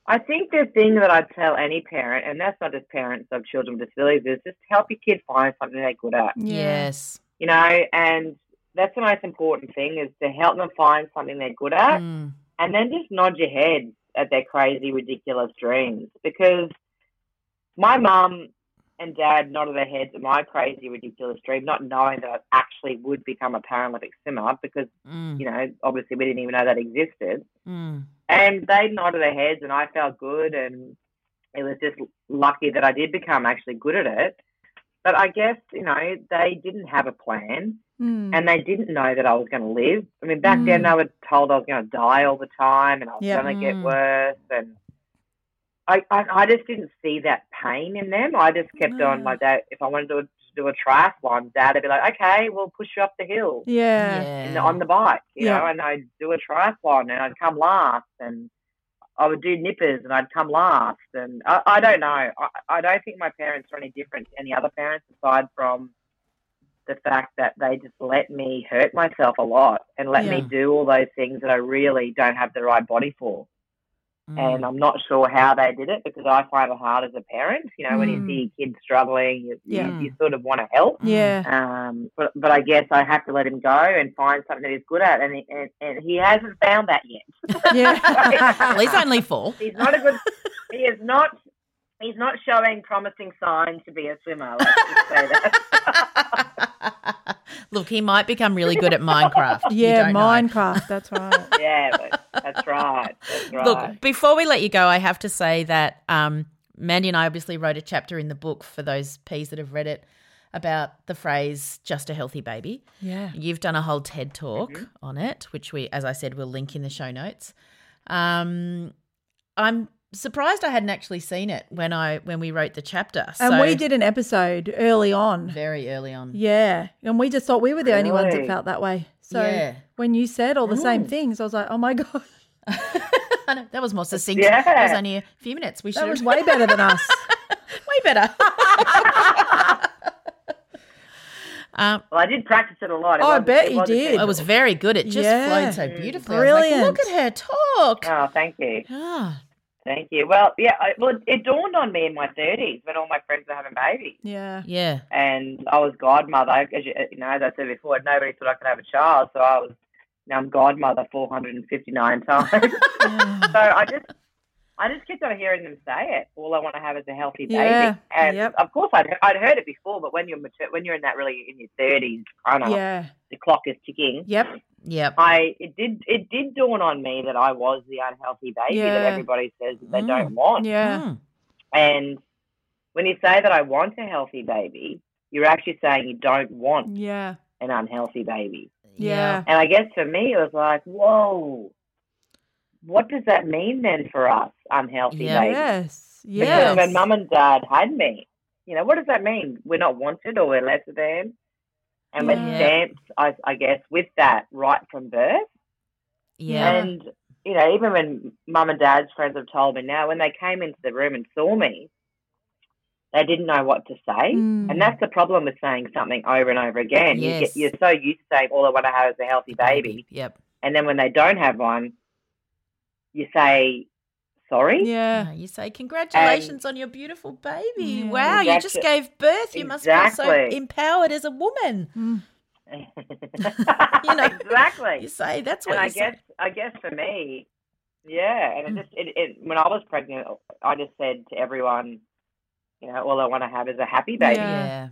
I think the thing that I'd tell any parent, and that's not just parents of children with disabilities, is just help your kid find something they're good at. Yes. You know, and that's the most important thing is to help them find something they're good at Mm. and then just nod your head at their crazy, ridiculous dreams. Because my mum and dad nodded their heads at my crazy, ridiculous dream, not knowing that I actually would become a Paralympic swimmer because, Mm. you know, obviously we didn't even know that existed. Mm. And they nodded their heads, and I felt good, and it was just lucky that I did become actually good at it. but I guess you know they didn't have a plan, Mm. and they didn't know that I was going to live. I mean, back then Mm. they were told I was going to die all the time, and I was going to get Mm. worse, and I, I I just didn't see that pain in them. I just kept on. No. My dad, if I wanted to do a, to do a triathlon, Dad would be like, "Okay, we'll push you up the hill." yeah. in the, on the bike, you Yeah. know, and I'd do a triathlon and I'd come last and I would do nippers and I'd come last. And I, I don't know. I, I don't think my parents are any different to any other parents aside from the fact that they just let me hurt myself a lot and let me do all those things that I really don't have the right body for. Mm. And I'm not sure how they did it because I find it hard as a parent. You know, when you Mm. see your kid struggling, you, Yeah. you, you sort of want to help. Yeah. Um, but but I guess I have to let him go and find something that he's good at, and he, and, and he hasn't found that yet. Yeah. At least only four. he's not a good. He is not. He's not showing promising signs to be a swimmer. Let's just say that. Look, he might become really good at Minecraft. Yeah, don't know. Minecraft. That's right. yeah, that's right. That's right. Look, before we let you go, I have to say that um, Mandy and I obviously wrote a chapter in the book for those P's that have read it about the phrase "just a healthy baby." Yeah. You've done a whole TED talk Mm-hmm. on it, which we, as I said, we'll link in the show notes. Um, I'm surprised I hadn't actually seen it when I when we wrote the chapter. And we did an episode early on. very early on. Yeah. And we just thought we were the only ones that felt that way. So Yeah. when you said all the same things, I was like, oh my God, that was more succinct. Yeah. That was only a few minutes. We should that was way better than us. way better. um, well, I did practice it a lot. It Oh, I bet you did. it was very good. It just Yeah. flowed so beautifully. I was like, Brilliant. Look at her talk. Oh, thank you. Ah, Thank you. Well, yeah, I, well, it dawned on me in my 30s when all my friends were having babies. Yeah. yeah. and I was godmother. As you, you know, as I said before, nobody thought I could have a child, so I was. Now I'm godmother 459 times. so I just, I just kept on hearing them say it. All I want to have is a healthy baby. Yeah, And yep. of course, I'd, I'd heard it before, but when you're mature, when you're in that really in your 30s, kind of Yeah. the clock is ticking. Yep. Yep. I it did it did dawn on me that I was the unhealthy baby that everybody says that they Mm. don't want. Yeah. Mm. And when you say that I want a healthy baby, you're actually saying you don't want Yeah. an unhealthy baby. Yeah. And I guess for me, it was like, whoa, what does that mean then for us, unhealthy Yeah. babies? Yes. Because Yes. when mum and dad had me, you know, what does that mean? We're not wanted or we're lesser than? And we're Yeah. stamped, I, I guess, with that right from birth. Yeah. And, you know, even when mum and dad's friends have told me now, when they came into the room and saw me, they didn't know what to say. Mm. And that's the problem with saying something over and over again. You Yes. get, you're so used to saying, all I want to have is a healthy baby. Yep. And then when they don't have one, you say, sorry? Yeah. No, you say congratulations on your beautiful baby. Yeah. Wow, you just Exactly. gave birth. You must feel so empowered as a woman. Mm. You know, exactly. You say that's what and I you say. guess I guess for me, yeah, and it just it, it when I was pregnant, I just said to everyone, you know, all I want to have is a happy baby Yeah. Yeah.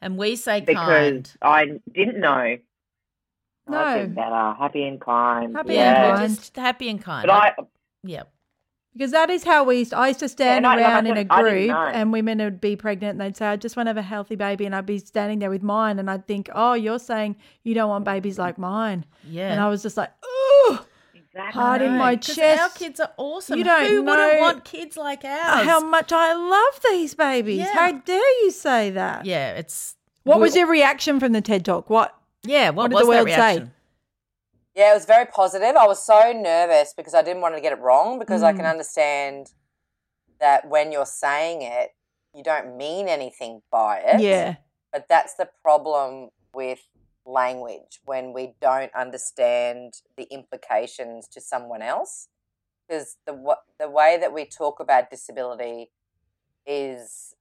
And we say because kind. I didn't know. No. I said better, happy and kind. Happy Yeah, and kind. just happy and kind. But I, yeah. Because that is how we used I used to stand no, like I around in a said, I didn't group and women would be pregnant and they'd say, I just want to have a healthy baby. And I'd be standing there with mine and I'd think, oh, you're saying you don't want babies like mine. Yeah. And I was just like, ooh, exactly. hard in my 'Cause chest. Our kids are awesome. You don't Who know wouldn't want kids like ours? how much I love these babies. Yeah. How dare you say that? yeah, it's What was your reaction from the TED Talk? What? yeah. What, What did was the that world say? Yeah, it was very positive. I was so nervous because I didn't want to get it wrong because I Mm. can understand that when you're saying it, you don't mean anything by it. Yeah. But that's the problem with language when we don't understand the implications to someone else. Because the the way that we talk about disability is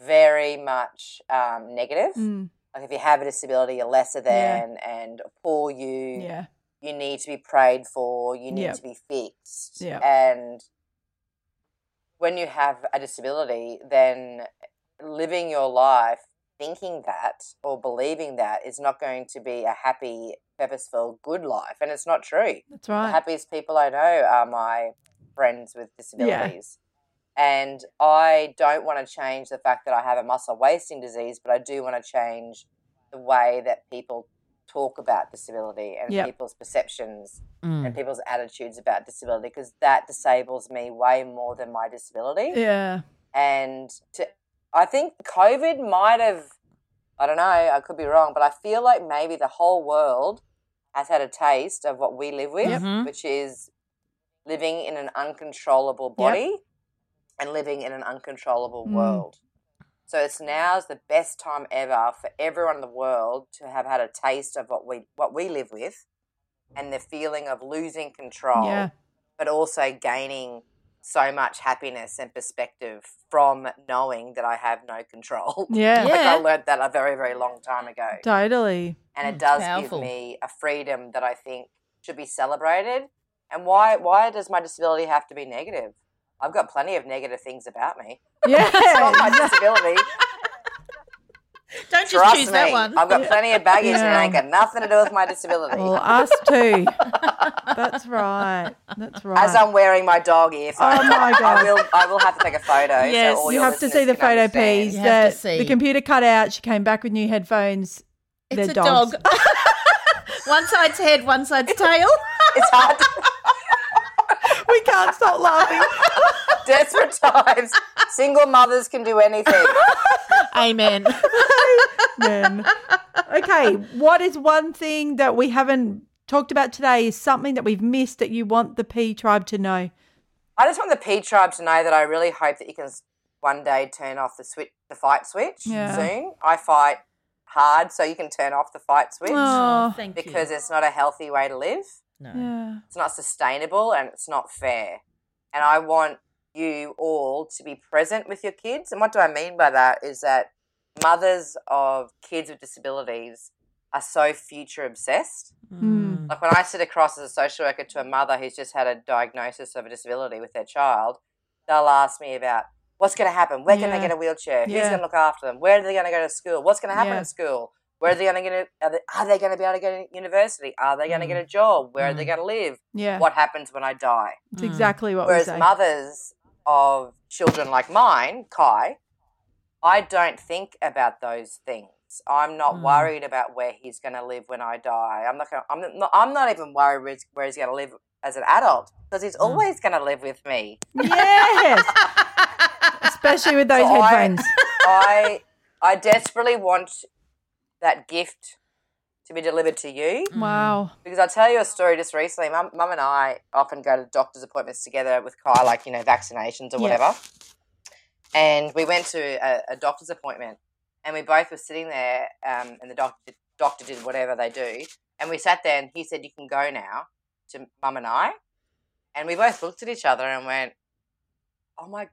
very much um, negative. Mm, Like if you have a disability, you're lesser Yeah. than, and poor you yeah. You need to be prayed for, you need Yep. to be fixed. Yep. And when you have a disability, then living your life thinking that or believing that is not going to be a happy, purposeful, good life. And it's not true. That's right. The happiest people I know are my friends with disabilities. Yeah. And I don't want to change the fact that I have a muscle wasting disease, but I do want to change the way that people talk about disability and Yep. people's perceptions and people's attitudes about disability because that disables me way more than my disability Yeah. and to, I think COVID might have, I don't know, I could be wrong, but I feel like maybe the whole world has had a taste of what we live with, which is living in an uncontrollable body and living in an uncontrollable Mm. world. So it's now's the best time ever for everyone in the world to have had a taste of what we what we live with and the feeling of losing control Yeah. but also gaining so much happiness and perspective from knowing that I have no control. Yeah. like Yeah. I learned that a very, very long time ago. Totally. And it mm, does powerful. give me a freedom that I think should be celebrated. And why why does my disability have to be negative? I've got plenty of negative things about me. Yeah. It's not my disability. Don't just Trust choose me. that one. I've got plenty of baggage and Yeah. it ain't got nothing to do with my disability. well, us too. That's right. That's right. As I'm wearing my dog earphones, Oh my I God. will. I will have to take a photo. Yes. so all you have to see the photo understand. piece You have to see. the computer cut out. She came back with new headphones. It's They're a dogs. dog. one side's head, one side's tail. It's hard. To, we can't stop laughing. desperate times. Single mothers can do anything. Amen. Amen. Okay, what is one thing that we haven't talked about today? Is something that we've missed that you want the P tribe to know? I just want the P tribe to know that I really hope that you can one day turn off the switch, the fight switch Yeah. soon. I fight hard so you can turn off the fight switch Oh, thank because it's not a healthy way to live. No. yeah. It's not sustainable and it's not fair. And I want you all to be present with your kids. And what do I mean by that is that mothers of kids with disabilities are so future obsessed. Mm. Like when I sit across as a social worker to a mother who's just had a diagnosis of a disability with their child, they'll ask me about what's going to happen, where can Yeah. they get a wheelchair, who's going to look after them, where are they going to go to school, what's going to happen Yeah. at school, where are they going to get? A, are, they, are they going to be able to get to university? Are they going to get mm. a job? Where are they mm. going to live? Yeah. What happens when I die? It's mm. exactly what Whereas we say. mothers of children like mine, Kai, I don't think about those things. I'm not worried about where he's going to live when I die. I'm not. Gonna, I'm not. I'm not even worried where he's, where he's going to live as an adult because he's always going to live with me. yes. Especially with those So I- headphones. I I desperately want that gift to be delivered to you. Wow. Because I'll tell you a story just recently. Mum, Mum and I often go to doctor's appointments together with Kai, like, you know, vaccinations or Yeah. whatever. And we went to a, a doctor's appointment and we both were sitting there um, and the doctor, doctor did whatever they do. And we sat there and he said, You can go now to Mum and I. And we both looked at each other and went, Oh my,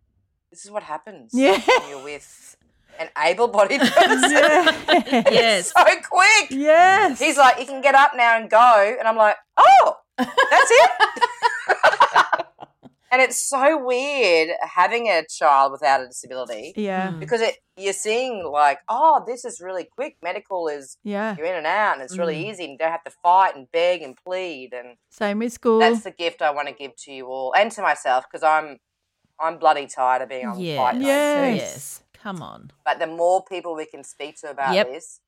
this is what happens Yeah. when you're with an able bodied person. Yes. Yes. so quick. Yes. He's like, you can get up now and go. And I'm like, oh, that's it. and it's so weird having a child without a disability yeah. because it you're seeing like, oh, this is really quick. Medical is Yeah. you're in and out, and it's really Mm. easy. And you don't have to fight and beg and plead. And Same with school. that's the gift I want to give to you all and to myself because I'm I'm bloody tired of being on Yeah. fight night Yes. Yes. Come on. But the more people we can speak to about Yep. this,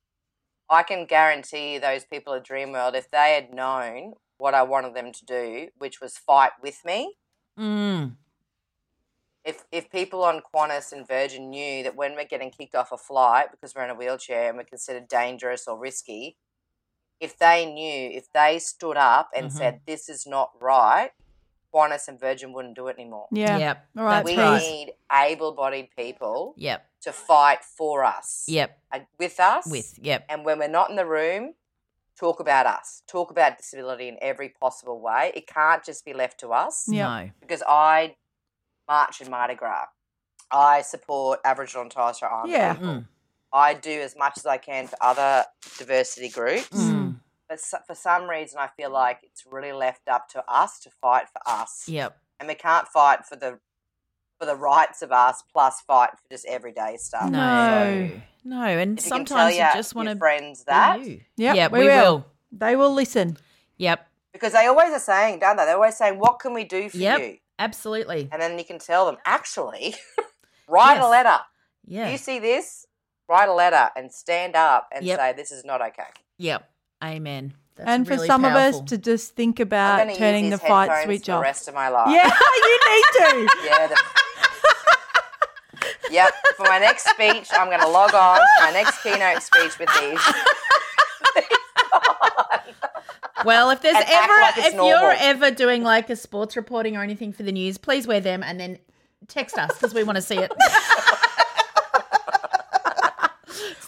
I can guarantee you those people at Dreamworld, if they had known what I wanted them to do, which was fight with me, Mm. if if people on Qantas and Virgin knew that when we're getting kicked off a flight because we're in a wheelchair and we're considered dangerous or risky, if they knew, if they stood up and Mhm. said this is not right, Qantas and Virgin wouldn't do it anymore. yeah. Yep. All right, we right. need able-bodied people Yep. to fight for us. Yep. with us. With. Yep. and when we're not in the room, talk about us. Talk about disability in every possible way. It can't just be left to us Yep. No. because I march in Mardi Gras. I support Aboriginal and Torres Strait Islander Yeah. people. Mm. I do as much as I can for other diversity groups. Mm. But for some reason, I feel like it's really left up to us to fight for us, Yep. and we can't fight for the for the rights of us plus fight for just everyday stuff. No. No. No. And If you sometimes you your- just want to friends that, You. Yep, Yep. we We, will. will. They will listen. Yep. Because they always are saying, don't they? They're always saying, "What can we do for Yep. you?" absolutely. And then you can tell them, actually, write a letter. Yeah. You see this? Write a letter and stand up and Yep. say, this is not okay. Yep. Amen. That's and for really some of us to just think I'm about turning use the fight headphones switch for off. the rest of my life. Yeah, you need to. Yeah. The... yep. For my next speech, I'm going to log on my next keynote speech with these. Well, if there's And ever like if normal. you're ever doing like a sports reporting or anything for the news, please wear them and then text us because we want to see it.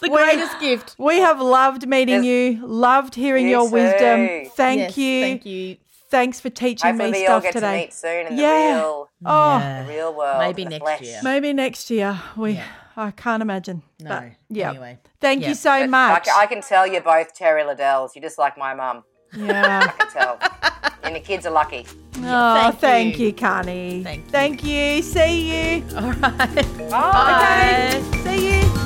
it's the We- greatest gift. We have loved meeting you, loved hearing You your wisdom. Thank Yes, you. Thank you. Thanks for teaching Hopefully, me we all stuff get today. to meet soon in Yeah. the real, Oh, Yeah. the real world. Maybe next flesh. year. maybe next year. We, I can't imagine. No. But, yeah. Anyway. Thank Yeah. you so But much. ca- I can tell you're both Terry Liddells. You're just like my mum. yeah. I can tell. and the kids are lucky. Oh, thank thank you. you, Karni. Thank you. Thank you. See you. All right. Okay. See you.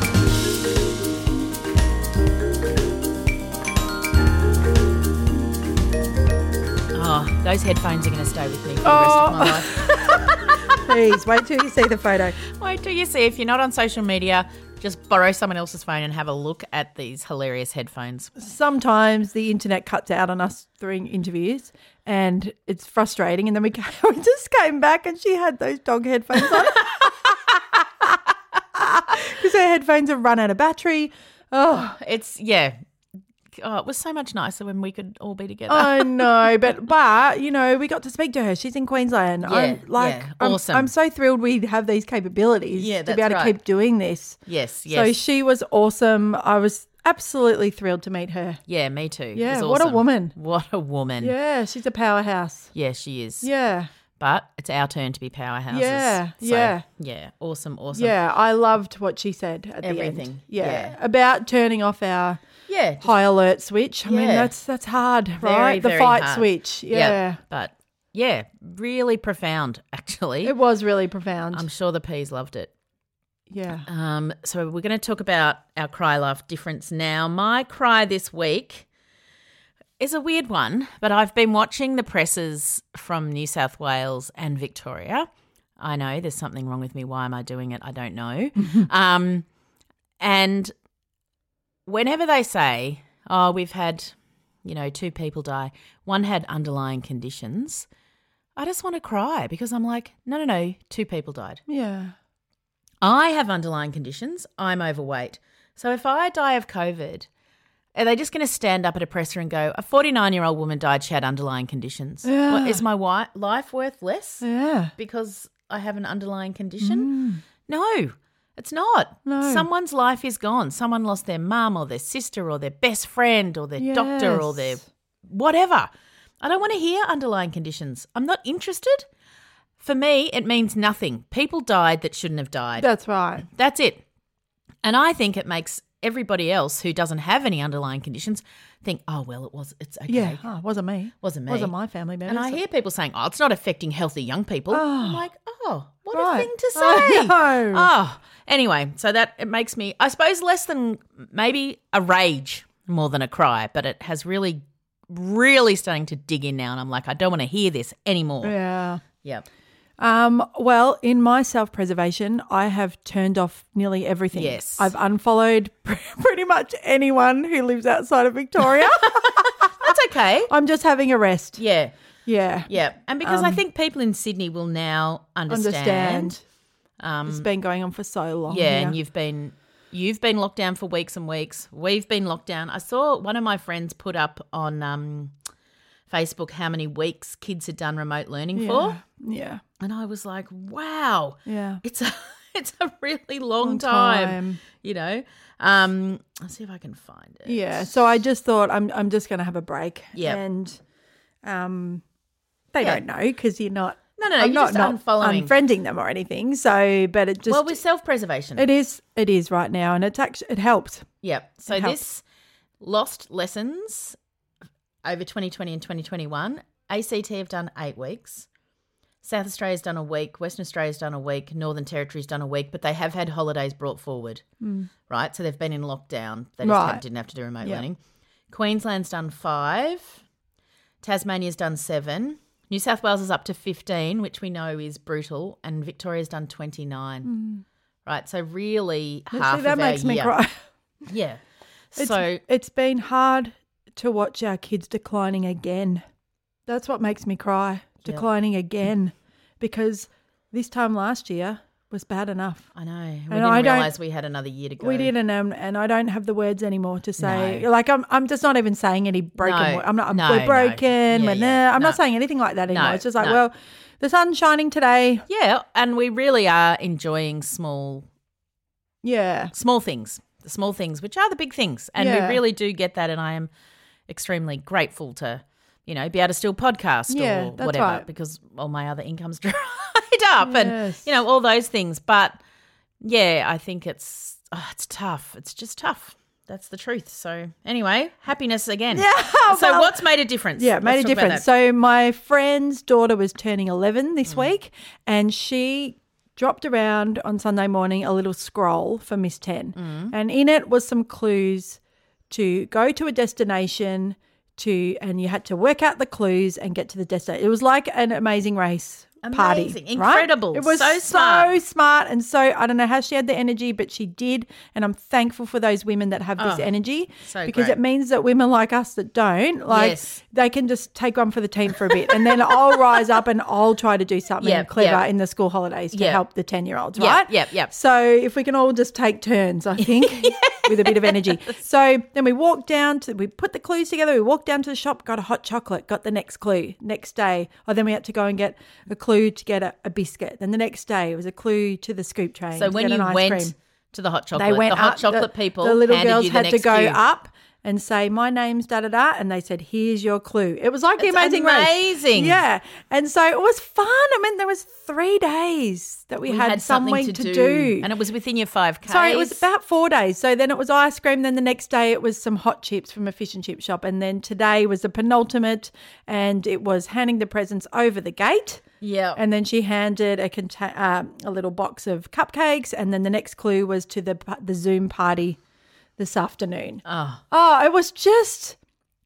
Oh, those headphones are going to stay with me for the rest of my Oh. life. Please wait till you see the photo. Wait till you see. If you're not on social media, just borrow someone else's phone and have a look at these hilarious headphones. Sometimes the internet cuts out on us during interviews, and it's frustrating. And then we, ca- we just came back, and she had those dog headphones on because her headphones have run out of battery. Oh, It's yeah. Oh, it was so much nicer when we could all be together. I know, but but you know, we got to speak to her. She's in Queensland. Yeah, I'm like, yeah, I'm, awesome. I'm so thrilled we have these capabilities Yeah, to be able to keep doing this. yes, yes. So she was awesome. I was absolutely thrilled to meet her. yeah, me too. Yeah, was what a woman. What a woman. Yeah, she's a powerhouse. Yeah, she is. Yeah. But it's our turn to be powerhouses. Yeah, So, yeah. Yeah. Awesome, awesome. Yeah, I loved what she said at the Everything, end. Yeah, yeah. about turning off our Yeah. high alert switch. I mean, that's that's hard, very, right? the very fight hard. switch. Yeah, But yeah, really profound, actually. it was really profound. I'm sure the P's loved it. yeah. Um, so we're going to talk about our cry laugh difference now. My cry this week is a weird one, but I've been watching the presses from New South Wales and Victoria. I know there's something wrong with me. Why am I doing it? I don't know. um, and whenever they say, "Oh, we've had, you know, two people die. One had underlying conditions." I just want to cry because I'm like, no, no, no, two people died. Yeah. I have underlying conditions. I'm overweight. So if I die of COVID, are they just going to stand up at a presser and go, a 49 year old woman died, she had underlying conditions? Yeah. What, is my life worth less Yeah. because I have an underlying condition? Mm. No, it's not. No. Someone's life is gone. Someone lost their mum or their sister or their best friend or their doctor or their whatever. I don't want to hear underlying conditions. I'm not interested. For me, it means nothing. People died that shouldn't have died. That's right. That's it. And I think it makes everybody else who doesn't have any underlying conditions think, oh well, it was it's okay. Yeah. Oh, it wasn't me. Wasn't me. Wasn't my family members. And I hear people saying, oh, it's not affecting healthy young people. I'm oh. like, oh, what Right. a thing to oh, say. I know. Oh, anyway, so that it makes me, I suppose, less than maybe a rage more than a cry, but it has really, really starting to dig in now. And I'm like, I don't want to hear this anymore. Yeah. Yep. Um, well, in my self preservation, I have turned off nearly everything. Yes. I've unfollowed pretty much anyone who lives outside of Victoria. That's okay. I'm just having a rest. Yeah. Yeah. Yeah. And because I think people in Sydney will now understand. Understand. Um, It's been going on for so long. yeah, here. and you've been you've been locked down for weeks and weeks. We've been locked down. I saw one of my friends put up on um, Facebook how many weeks kids had done remote learning for, Yeah. and I was like, wow, Yeah. it's a it's a really long, Long time, time. You know. Um, I'll see if I can find it. Yeah. So I just thought I'm I'm just going to have a break. Yep. And um, they Yeah. don't know because you're not. No, no, no, I'm you're not, just not unfollowing. unfriending them or anything. So, but it just well, with self preservation, it is it is right now, and it's actually it helps. Yep. So It helps. this lost lessons over 2020 and 2021. ACT have done eight weeks. South Australia's done a week. Western Australia's done a week. Northern Territory's done a week, but they have had holidays brought forward, right? So they've been in lockdown. They just. Right. didn't have to do remote learning. Queensland's done five. Tasmania's done seven. New South Wales is up to 15, which we know is brutal, and Victoria's done 29. Mm. Right, so really See, half that of makes our me year. cry. Yeah. It's, so it's been hard to watch our kids declining again. That's what makes me cry. Yeah. Declining again, because this time last year was bad enough. I know. We And didn't I realise we had another year to go. We didn't, um, and I don't have the words anymore to say. No. Like I'm, I'm just not even saying any broken. No. word. I'm not. I'm, No, we're no. broken. Yeah, we're yeah. nah. I'm No. not saying anything like that anymore. No, It's just like, no. well, the sun's shining today. Yeah, and we really are enjoying small Yeah. small things. The small things, which are the big things. And Yeah. we really do get that and I am extremely grateful to, you know, be able to still podcast Yeah, or whatever right. because all my other income's dried up and you know, all those things. But yeah, I think it's oh, it's tough. It's just tough. That's the truth. So anyway, happiness again. Yeah, So what's made a difference? Yeah, made Let's a difference. So my friend's daughter was turning 11 Mm. this week, and she dropped around on Sunday morning a little scroll for Miss 10. Mm. And in it was some clues to go to a destination to and you had to work out the clues and get to the destination. It was like an amazing race party. Amazing. right? Incredible. It was So so smart. smart and so I don't know how she had the energy, but she did. And I'm thankful for those women that have this Oh, energy so because great. it means that women like us that don't, like Yes. they can just take one for the team for a bit, and then I'll rise up and I'll try to do something Yep, clever yep. in the school holidays to Yep. help the ten year olds, right? yep, yep. So if we can all just take turns, I think, with a bit of energy. So then we walked down to, we put the clues together. We walked down to the shop, got a hot chocolate, got the next clue. Next day, or then we had to go and get a clue to get a, a biscuit. Then the next day it was a clue to the scoop train. So when you went cream to the hot chocolate, they went the hot up, chocolate the, people, The little girls had to go cue. up and say, "My name's da da da," and they said, "Here's your clue." It was like the It's amazing Race. amazing. yeah. And so it was fun. I mean, there was three days that we, We had, had something to, to, do. and it was within your five k. Sorry, it was about four days. So then it was ice cream. Then the next day it was some hot chips from a fish and chip shop. And then today was the penultimate, and it was handing the presents over the gate. yeah, And then she handed a conta- um, a little box of cupcakes. And then the next clue was to the the Zoom party this afternoon. oh, Oh, it was just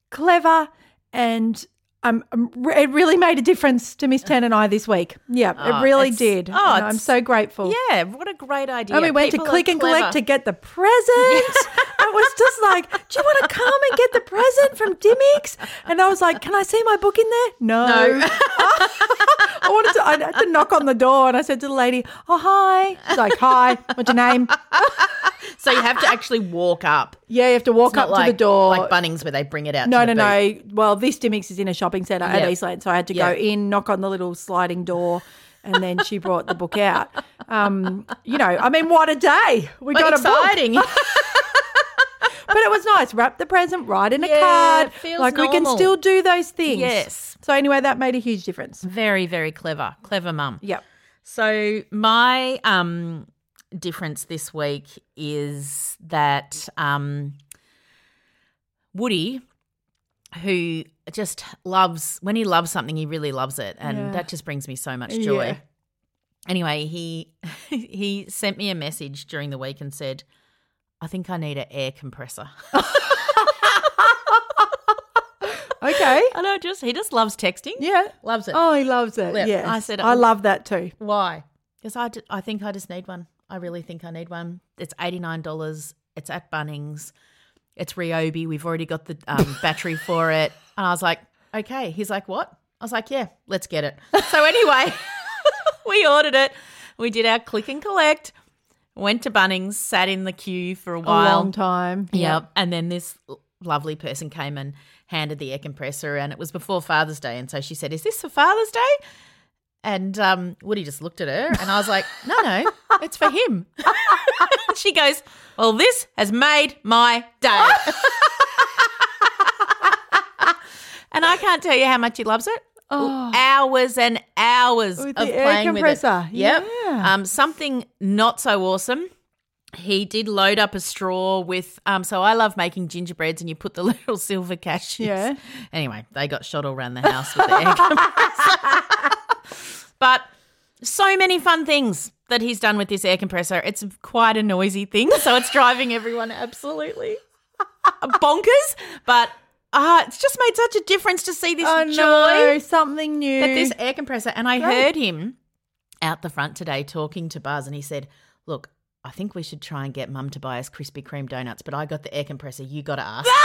clever and. Um, um, it really made a difference to Miss Ten and I this week. Yeah, Oh, it really did. oh, and I'm so grateful. yeah. What a great idea! And we went People to click and clever. collect to get the present. I was just like, "Do you want to come and get the present from Dymocks?" And I was like, "Can I see my book in there?" No. No. I wanted to. I had to knock on the door, and I said to the lady, "Oh hi." She's like, "Hi. What's your name?" So you have to actually walk up. Yeah, you have to walk It's not up like, to the door. like Bunnings where they bring it out. no, to no, the booth. no. Well, this Dymocks is in a shopping centre at Eastland, so I had to Yeah. go in, knock on the little sliding door. And then she brought the book out. Um, you know, I mean, what a day! We What got a book. exciting! But it was nice. Wrap the present right in a Yeah, card. it feels like we can normal. still do those things. Yes. So anyway, that made a huge difference. very, very clever, clever mum. Yep. So my um difference this week is that um Woody who just loves when he loves something he really loves it and Yeah. that just brings me so much joy. Yeah. Anyway, he he sent me a message during the week and said I think I need an air compressor. Okay. and I just he just loves texting. Yeah. Loves it. Oh, he loves it. Yeah, Yeah. I said- I love that too. Why? Because I, d- I think I just need one. I really think I need one. It's $89. It's at Bunnings. It's Ryobi. We've already got the um, battery for it. And I was like, okay. He's like, what? I was like, yeah, let's get it. So anyway, we ordered it. We did our click and collect. Went to Bunnings, sat in the queue for a A while. long time. Yep. And then this lovely person came and handed the air compressor, and it was before Father's Day. And so she said, Is this for Father's Day? And um, Woody just looked at her, and I was like, No, no, it's for him. she goes, Well, this has made my day. and I can't tell you how much he loves it. Oh. Hours and hours With of playing compressor. with it. Yep. Yeah. Um, something not so awesome he did load up a straw with um so I love making gingerbreads and you put the little silver cashews. Yeah. Anyway, they got shot all around the house with the air compressor. But so many fun things that he's done with this air compressor. It's quite a noisy thing, so it's driving everyone absolutely bonkers, but ah, it's just made such a difference to see this Oh joy no, something new. that this air compressor. And I Great. heard him out the front today talking to Buzz, and he said, "Look, I think we should try and get Mum to buy us Krispy Kreme donuts, but I got the air compressor. You got to ask."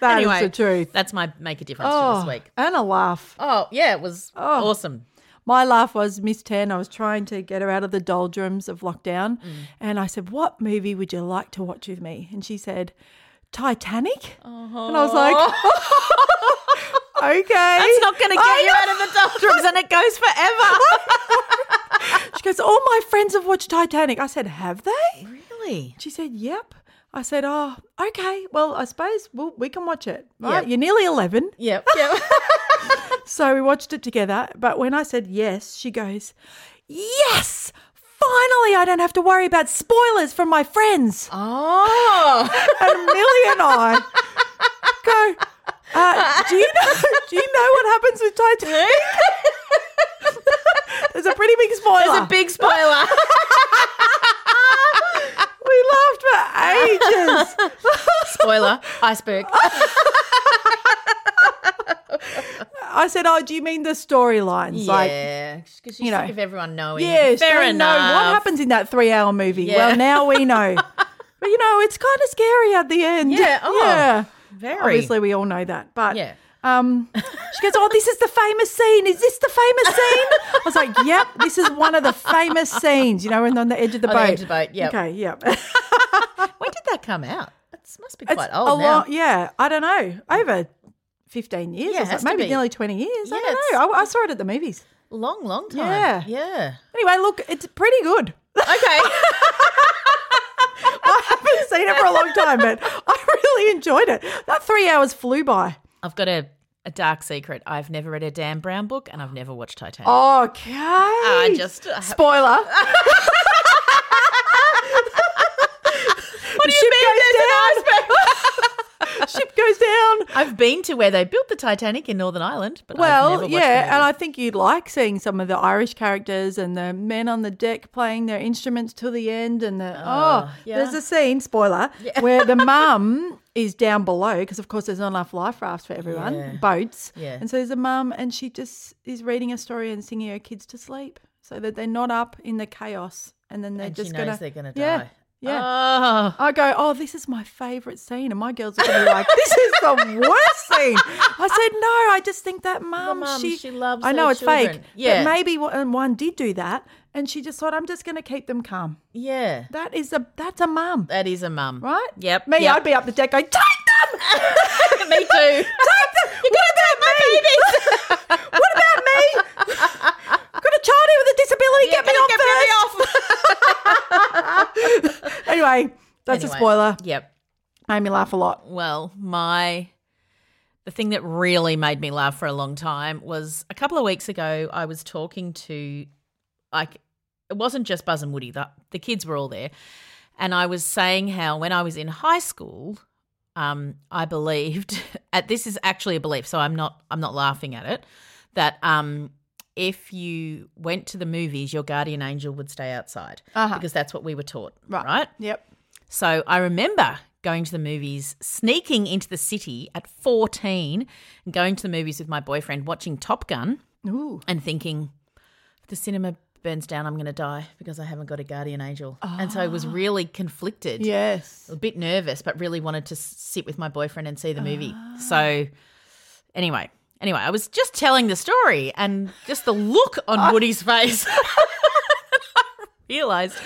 That is anyway, the truth. That's my make a difference Oh, for this week. and a laugh. Oh yeah, it was Oh. awesome. My laugh was Miss Ten. I was trying to get her out of the doldrums of lockdown, Mm. and I said, "What movie would you like to watch with me?" And she said, "Titanic." And I was like, "Okay." That's not going to get I you know. out of the doldrums, and it goes forever. She goes, "All my friends have watched Titanic." I said, "Have they?" really? She said, "Yep." I said, "Oh, okay. Well, I suppose we'll, we can watch it. Right? Yep. You're nearly eleven, Yep. Yep. so we watched it together. But when I said yes, she goes, "Yes." Finally, I don't have to worry about spoilers from my friends. oh. And Millie and I go, uh, do you know do you know what happens with Titanic? There's a pretty big spoiler. There's a big spoiler. We laughed for ages. spoiler. Iceberg. I said, Oh, do you mean the storylines? Like yeah, because you you know. of everyone knowing. Yes, fair enough. know what happens in that three hour movie. Yeah. Well, now we know. but you know, it's kind of scary at the end. Yeah, oh, yeah. very. Obviously, we all know that. But Yeah. Um, she goes, Oh, this is the famous scene. Is this the famous scene? I was like, Yep, this is one of the famous scenes, you know, and on the edge of the On boat. the edge of the boat, yep. Okay, yep. When did that come out? It must be It's quite a old now. lot, yeah. I don't know. Over 15 years, Yeah, or something, maybe nearly 20 years. Yeah, I don't know. I, I saw it at the movies. Long, long time. Yeah. Yeah. Anyway, look, it's pretty good. Okay. I haven't seen it for a long time, but I really enjoyed it. That three hours flew by. I've got a, a dark secret. I've never read a Dan Brown book and I've never watched Titanic. Okay. I just. I Spoiler. what do you mean Ship goes down. I've been to where they built the Titanic in Northern Ireland, but I've Well, yeah, and I think you'd like seeing some of the Irish characters and the men on the deck playing their instruments till the end. And the oh, oh yeah. there's a scene, spoiler, where the mum is down below because, of course, there's not enough life rafts for everyone, Yeah. boats. Yeah. And so there's a mum, and she just is reading a story and singing her kids to sleep so that they're not up in the chaos. And then they're And just gonna, they're gonna die. Yeah. Oh. I go, oh, this is my favourite scene. And my girls are going to be like, this is the worst scene. I said, no, I just think that mum, she, she loves I know it's fake. Yeah. But maybe one did do that. And she just thought, I'm just going to keep them calm. Yeah. That is a, that's a mum, That is a mum. right? Yep. Me, yep. I'd be up the deck going, take them! Me too. Take them! what about me? what about me? Child with a disability. get me on first. anyway, that's Anyway, a spoiler. Yep. Made me laugh a lot. Well, my the thing that really made me laugh for a long time was a couple of weeks ago. I was talking to like it wasn't just Buzz and Woody. The, the kids were all there, and I was saying how when I was in high school, um, I believed at this is actually a belief, so I'm not I'm not laughing at it. That um, if you went to the movies, your guardian angel would stay outside Uh-huh. because that's what we were taught, Right. right? Yep. So I remember going to the movies, sneaking into the city at 14, and going to the movies with my boyfriend, watching Top Gun, Ooh. and thinking, if the cinema burns down, I'm going to die because I haven't got a guardian angel. And so I was really conflicted. Yes. A bit nervous, but really wanted to sit with my boyfriend and see the movie. So anyway, anyway, I was just telling the story and just the look on Woody's face. I realized.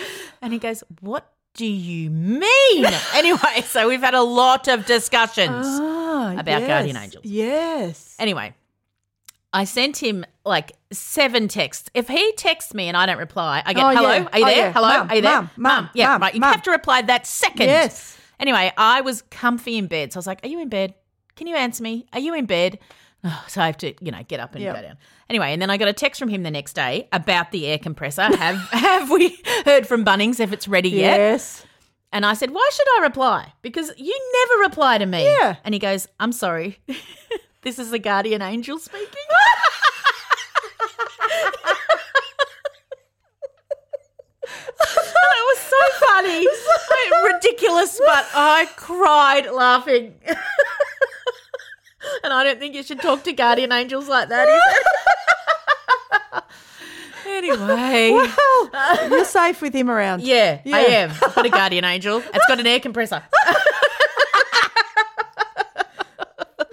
And he goes, What do you mean? anyway, so we've had a lot of discussions. Ah, About yes. guardian angels. Yes. Anyway, I sent him like seven texts. If he texts me and I don't reply, I get, Oh, hello, yeah. are you Oh, there? yeah. Hello, Mum, are you there? mum, mum, Yeah, mum, right. You mum. have to reply that second. Yes. Anyway, I was comfy in bed. So I was like, Are you in bed? Can you answer me? Are you in bed? So I have to, you know, get up and Yep. go down. Anyway, and then I got a text from him the next day about the air compressor. Have have we heard from Bunnings if it's ready yet? Yes. And I said, Why should I reply? Because you never reply to me. Yeah. And he goes, I'm sorry. this is the guardian angel speaking. It was so funny. So ridiculous but I cried laughing. and I don't think you should talk to guardian angels like that. Anyway, Well, you're safe with him around. yeah, I am. I've got a guardian angel. It's got an air compressor.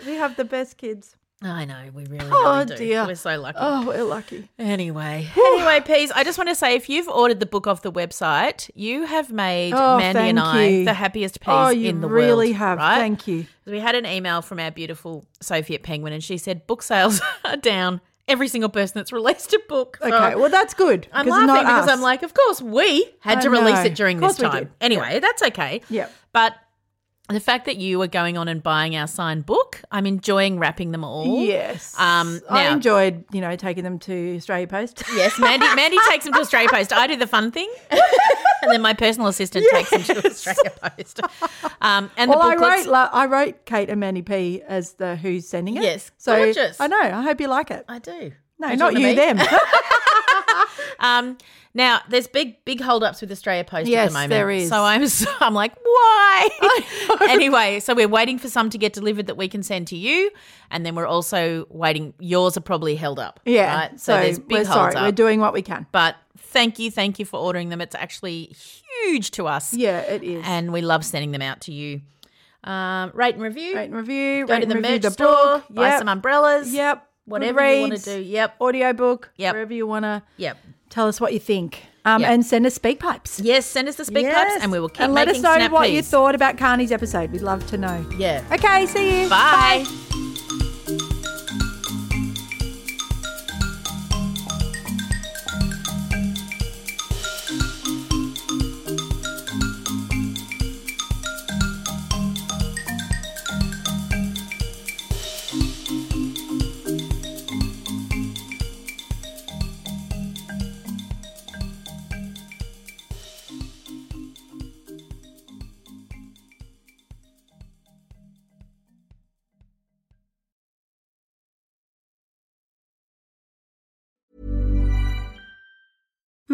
We have the best kids. I know, we really, Oh, really do. dear. We're so lucky. Oh, we're lucky. Anyway, anyway, Peas, I just want to say if you've ordered the book off the website, you have made Oh, Mandy and I you. the happiest peas Oh, in the really world. Really have. Right? Thank you. We had an email from our beautiful Sophie at Penguin, and she said book sales are down. Every single person that's released a book. So Okay, well, that's good. I'm laughing not because us. I'm like, of course we had I to release know. it during this time. Anyway, that's okay. Yep. But the fact that you were going on and buying our signed book, I'm enjoying wrapping them all. Yes. Um, I enjoyed, you know, taking them to Australia Post. Yes, Mandy. Mandy takes them to Australia Post. I do the fun thing, and then my personal assistant takes them to Australia Post. Um, and well, the I wrote, la- I wrote Kate and Mandy P as the who's sending it. Yes, so gorgeous. I know. I hope you like it. I do. No, Are not you. me? Them. Um, now there's big, big hold-ups with Australia Post at the moment. there is. So I'm, so I'm like, why? anyway, so we're waiting for some to get delivered that we can send to you, and then we're also waiting. Yours are probably held up. yeah. Right? So, there's big we're sorry. up. We're doing what we can. but thank you, thank you for ordering them. It's actually huge to us. Yeah, it is. and we love sending them out to you. Um, rate and review. Rate and review. Go rate to the merch the store. book. Buy Yep. some umbrellas. Yep. Whatever Good you want to do. Yep. Audiobook. Yep. Wherever you want to Yep. Tell us what you think. Um, Yep. And send us speak pipes. Yes. Send us the speak pipes, and we will keep And let us know what you thought about Karni's episode. We'd love to know. Yeah. Okay, see you. Bye.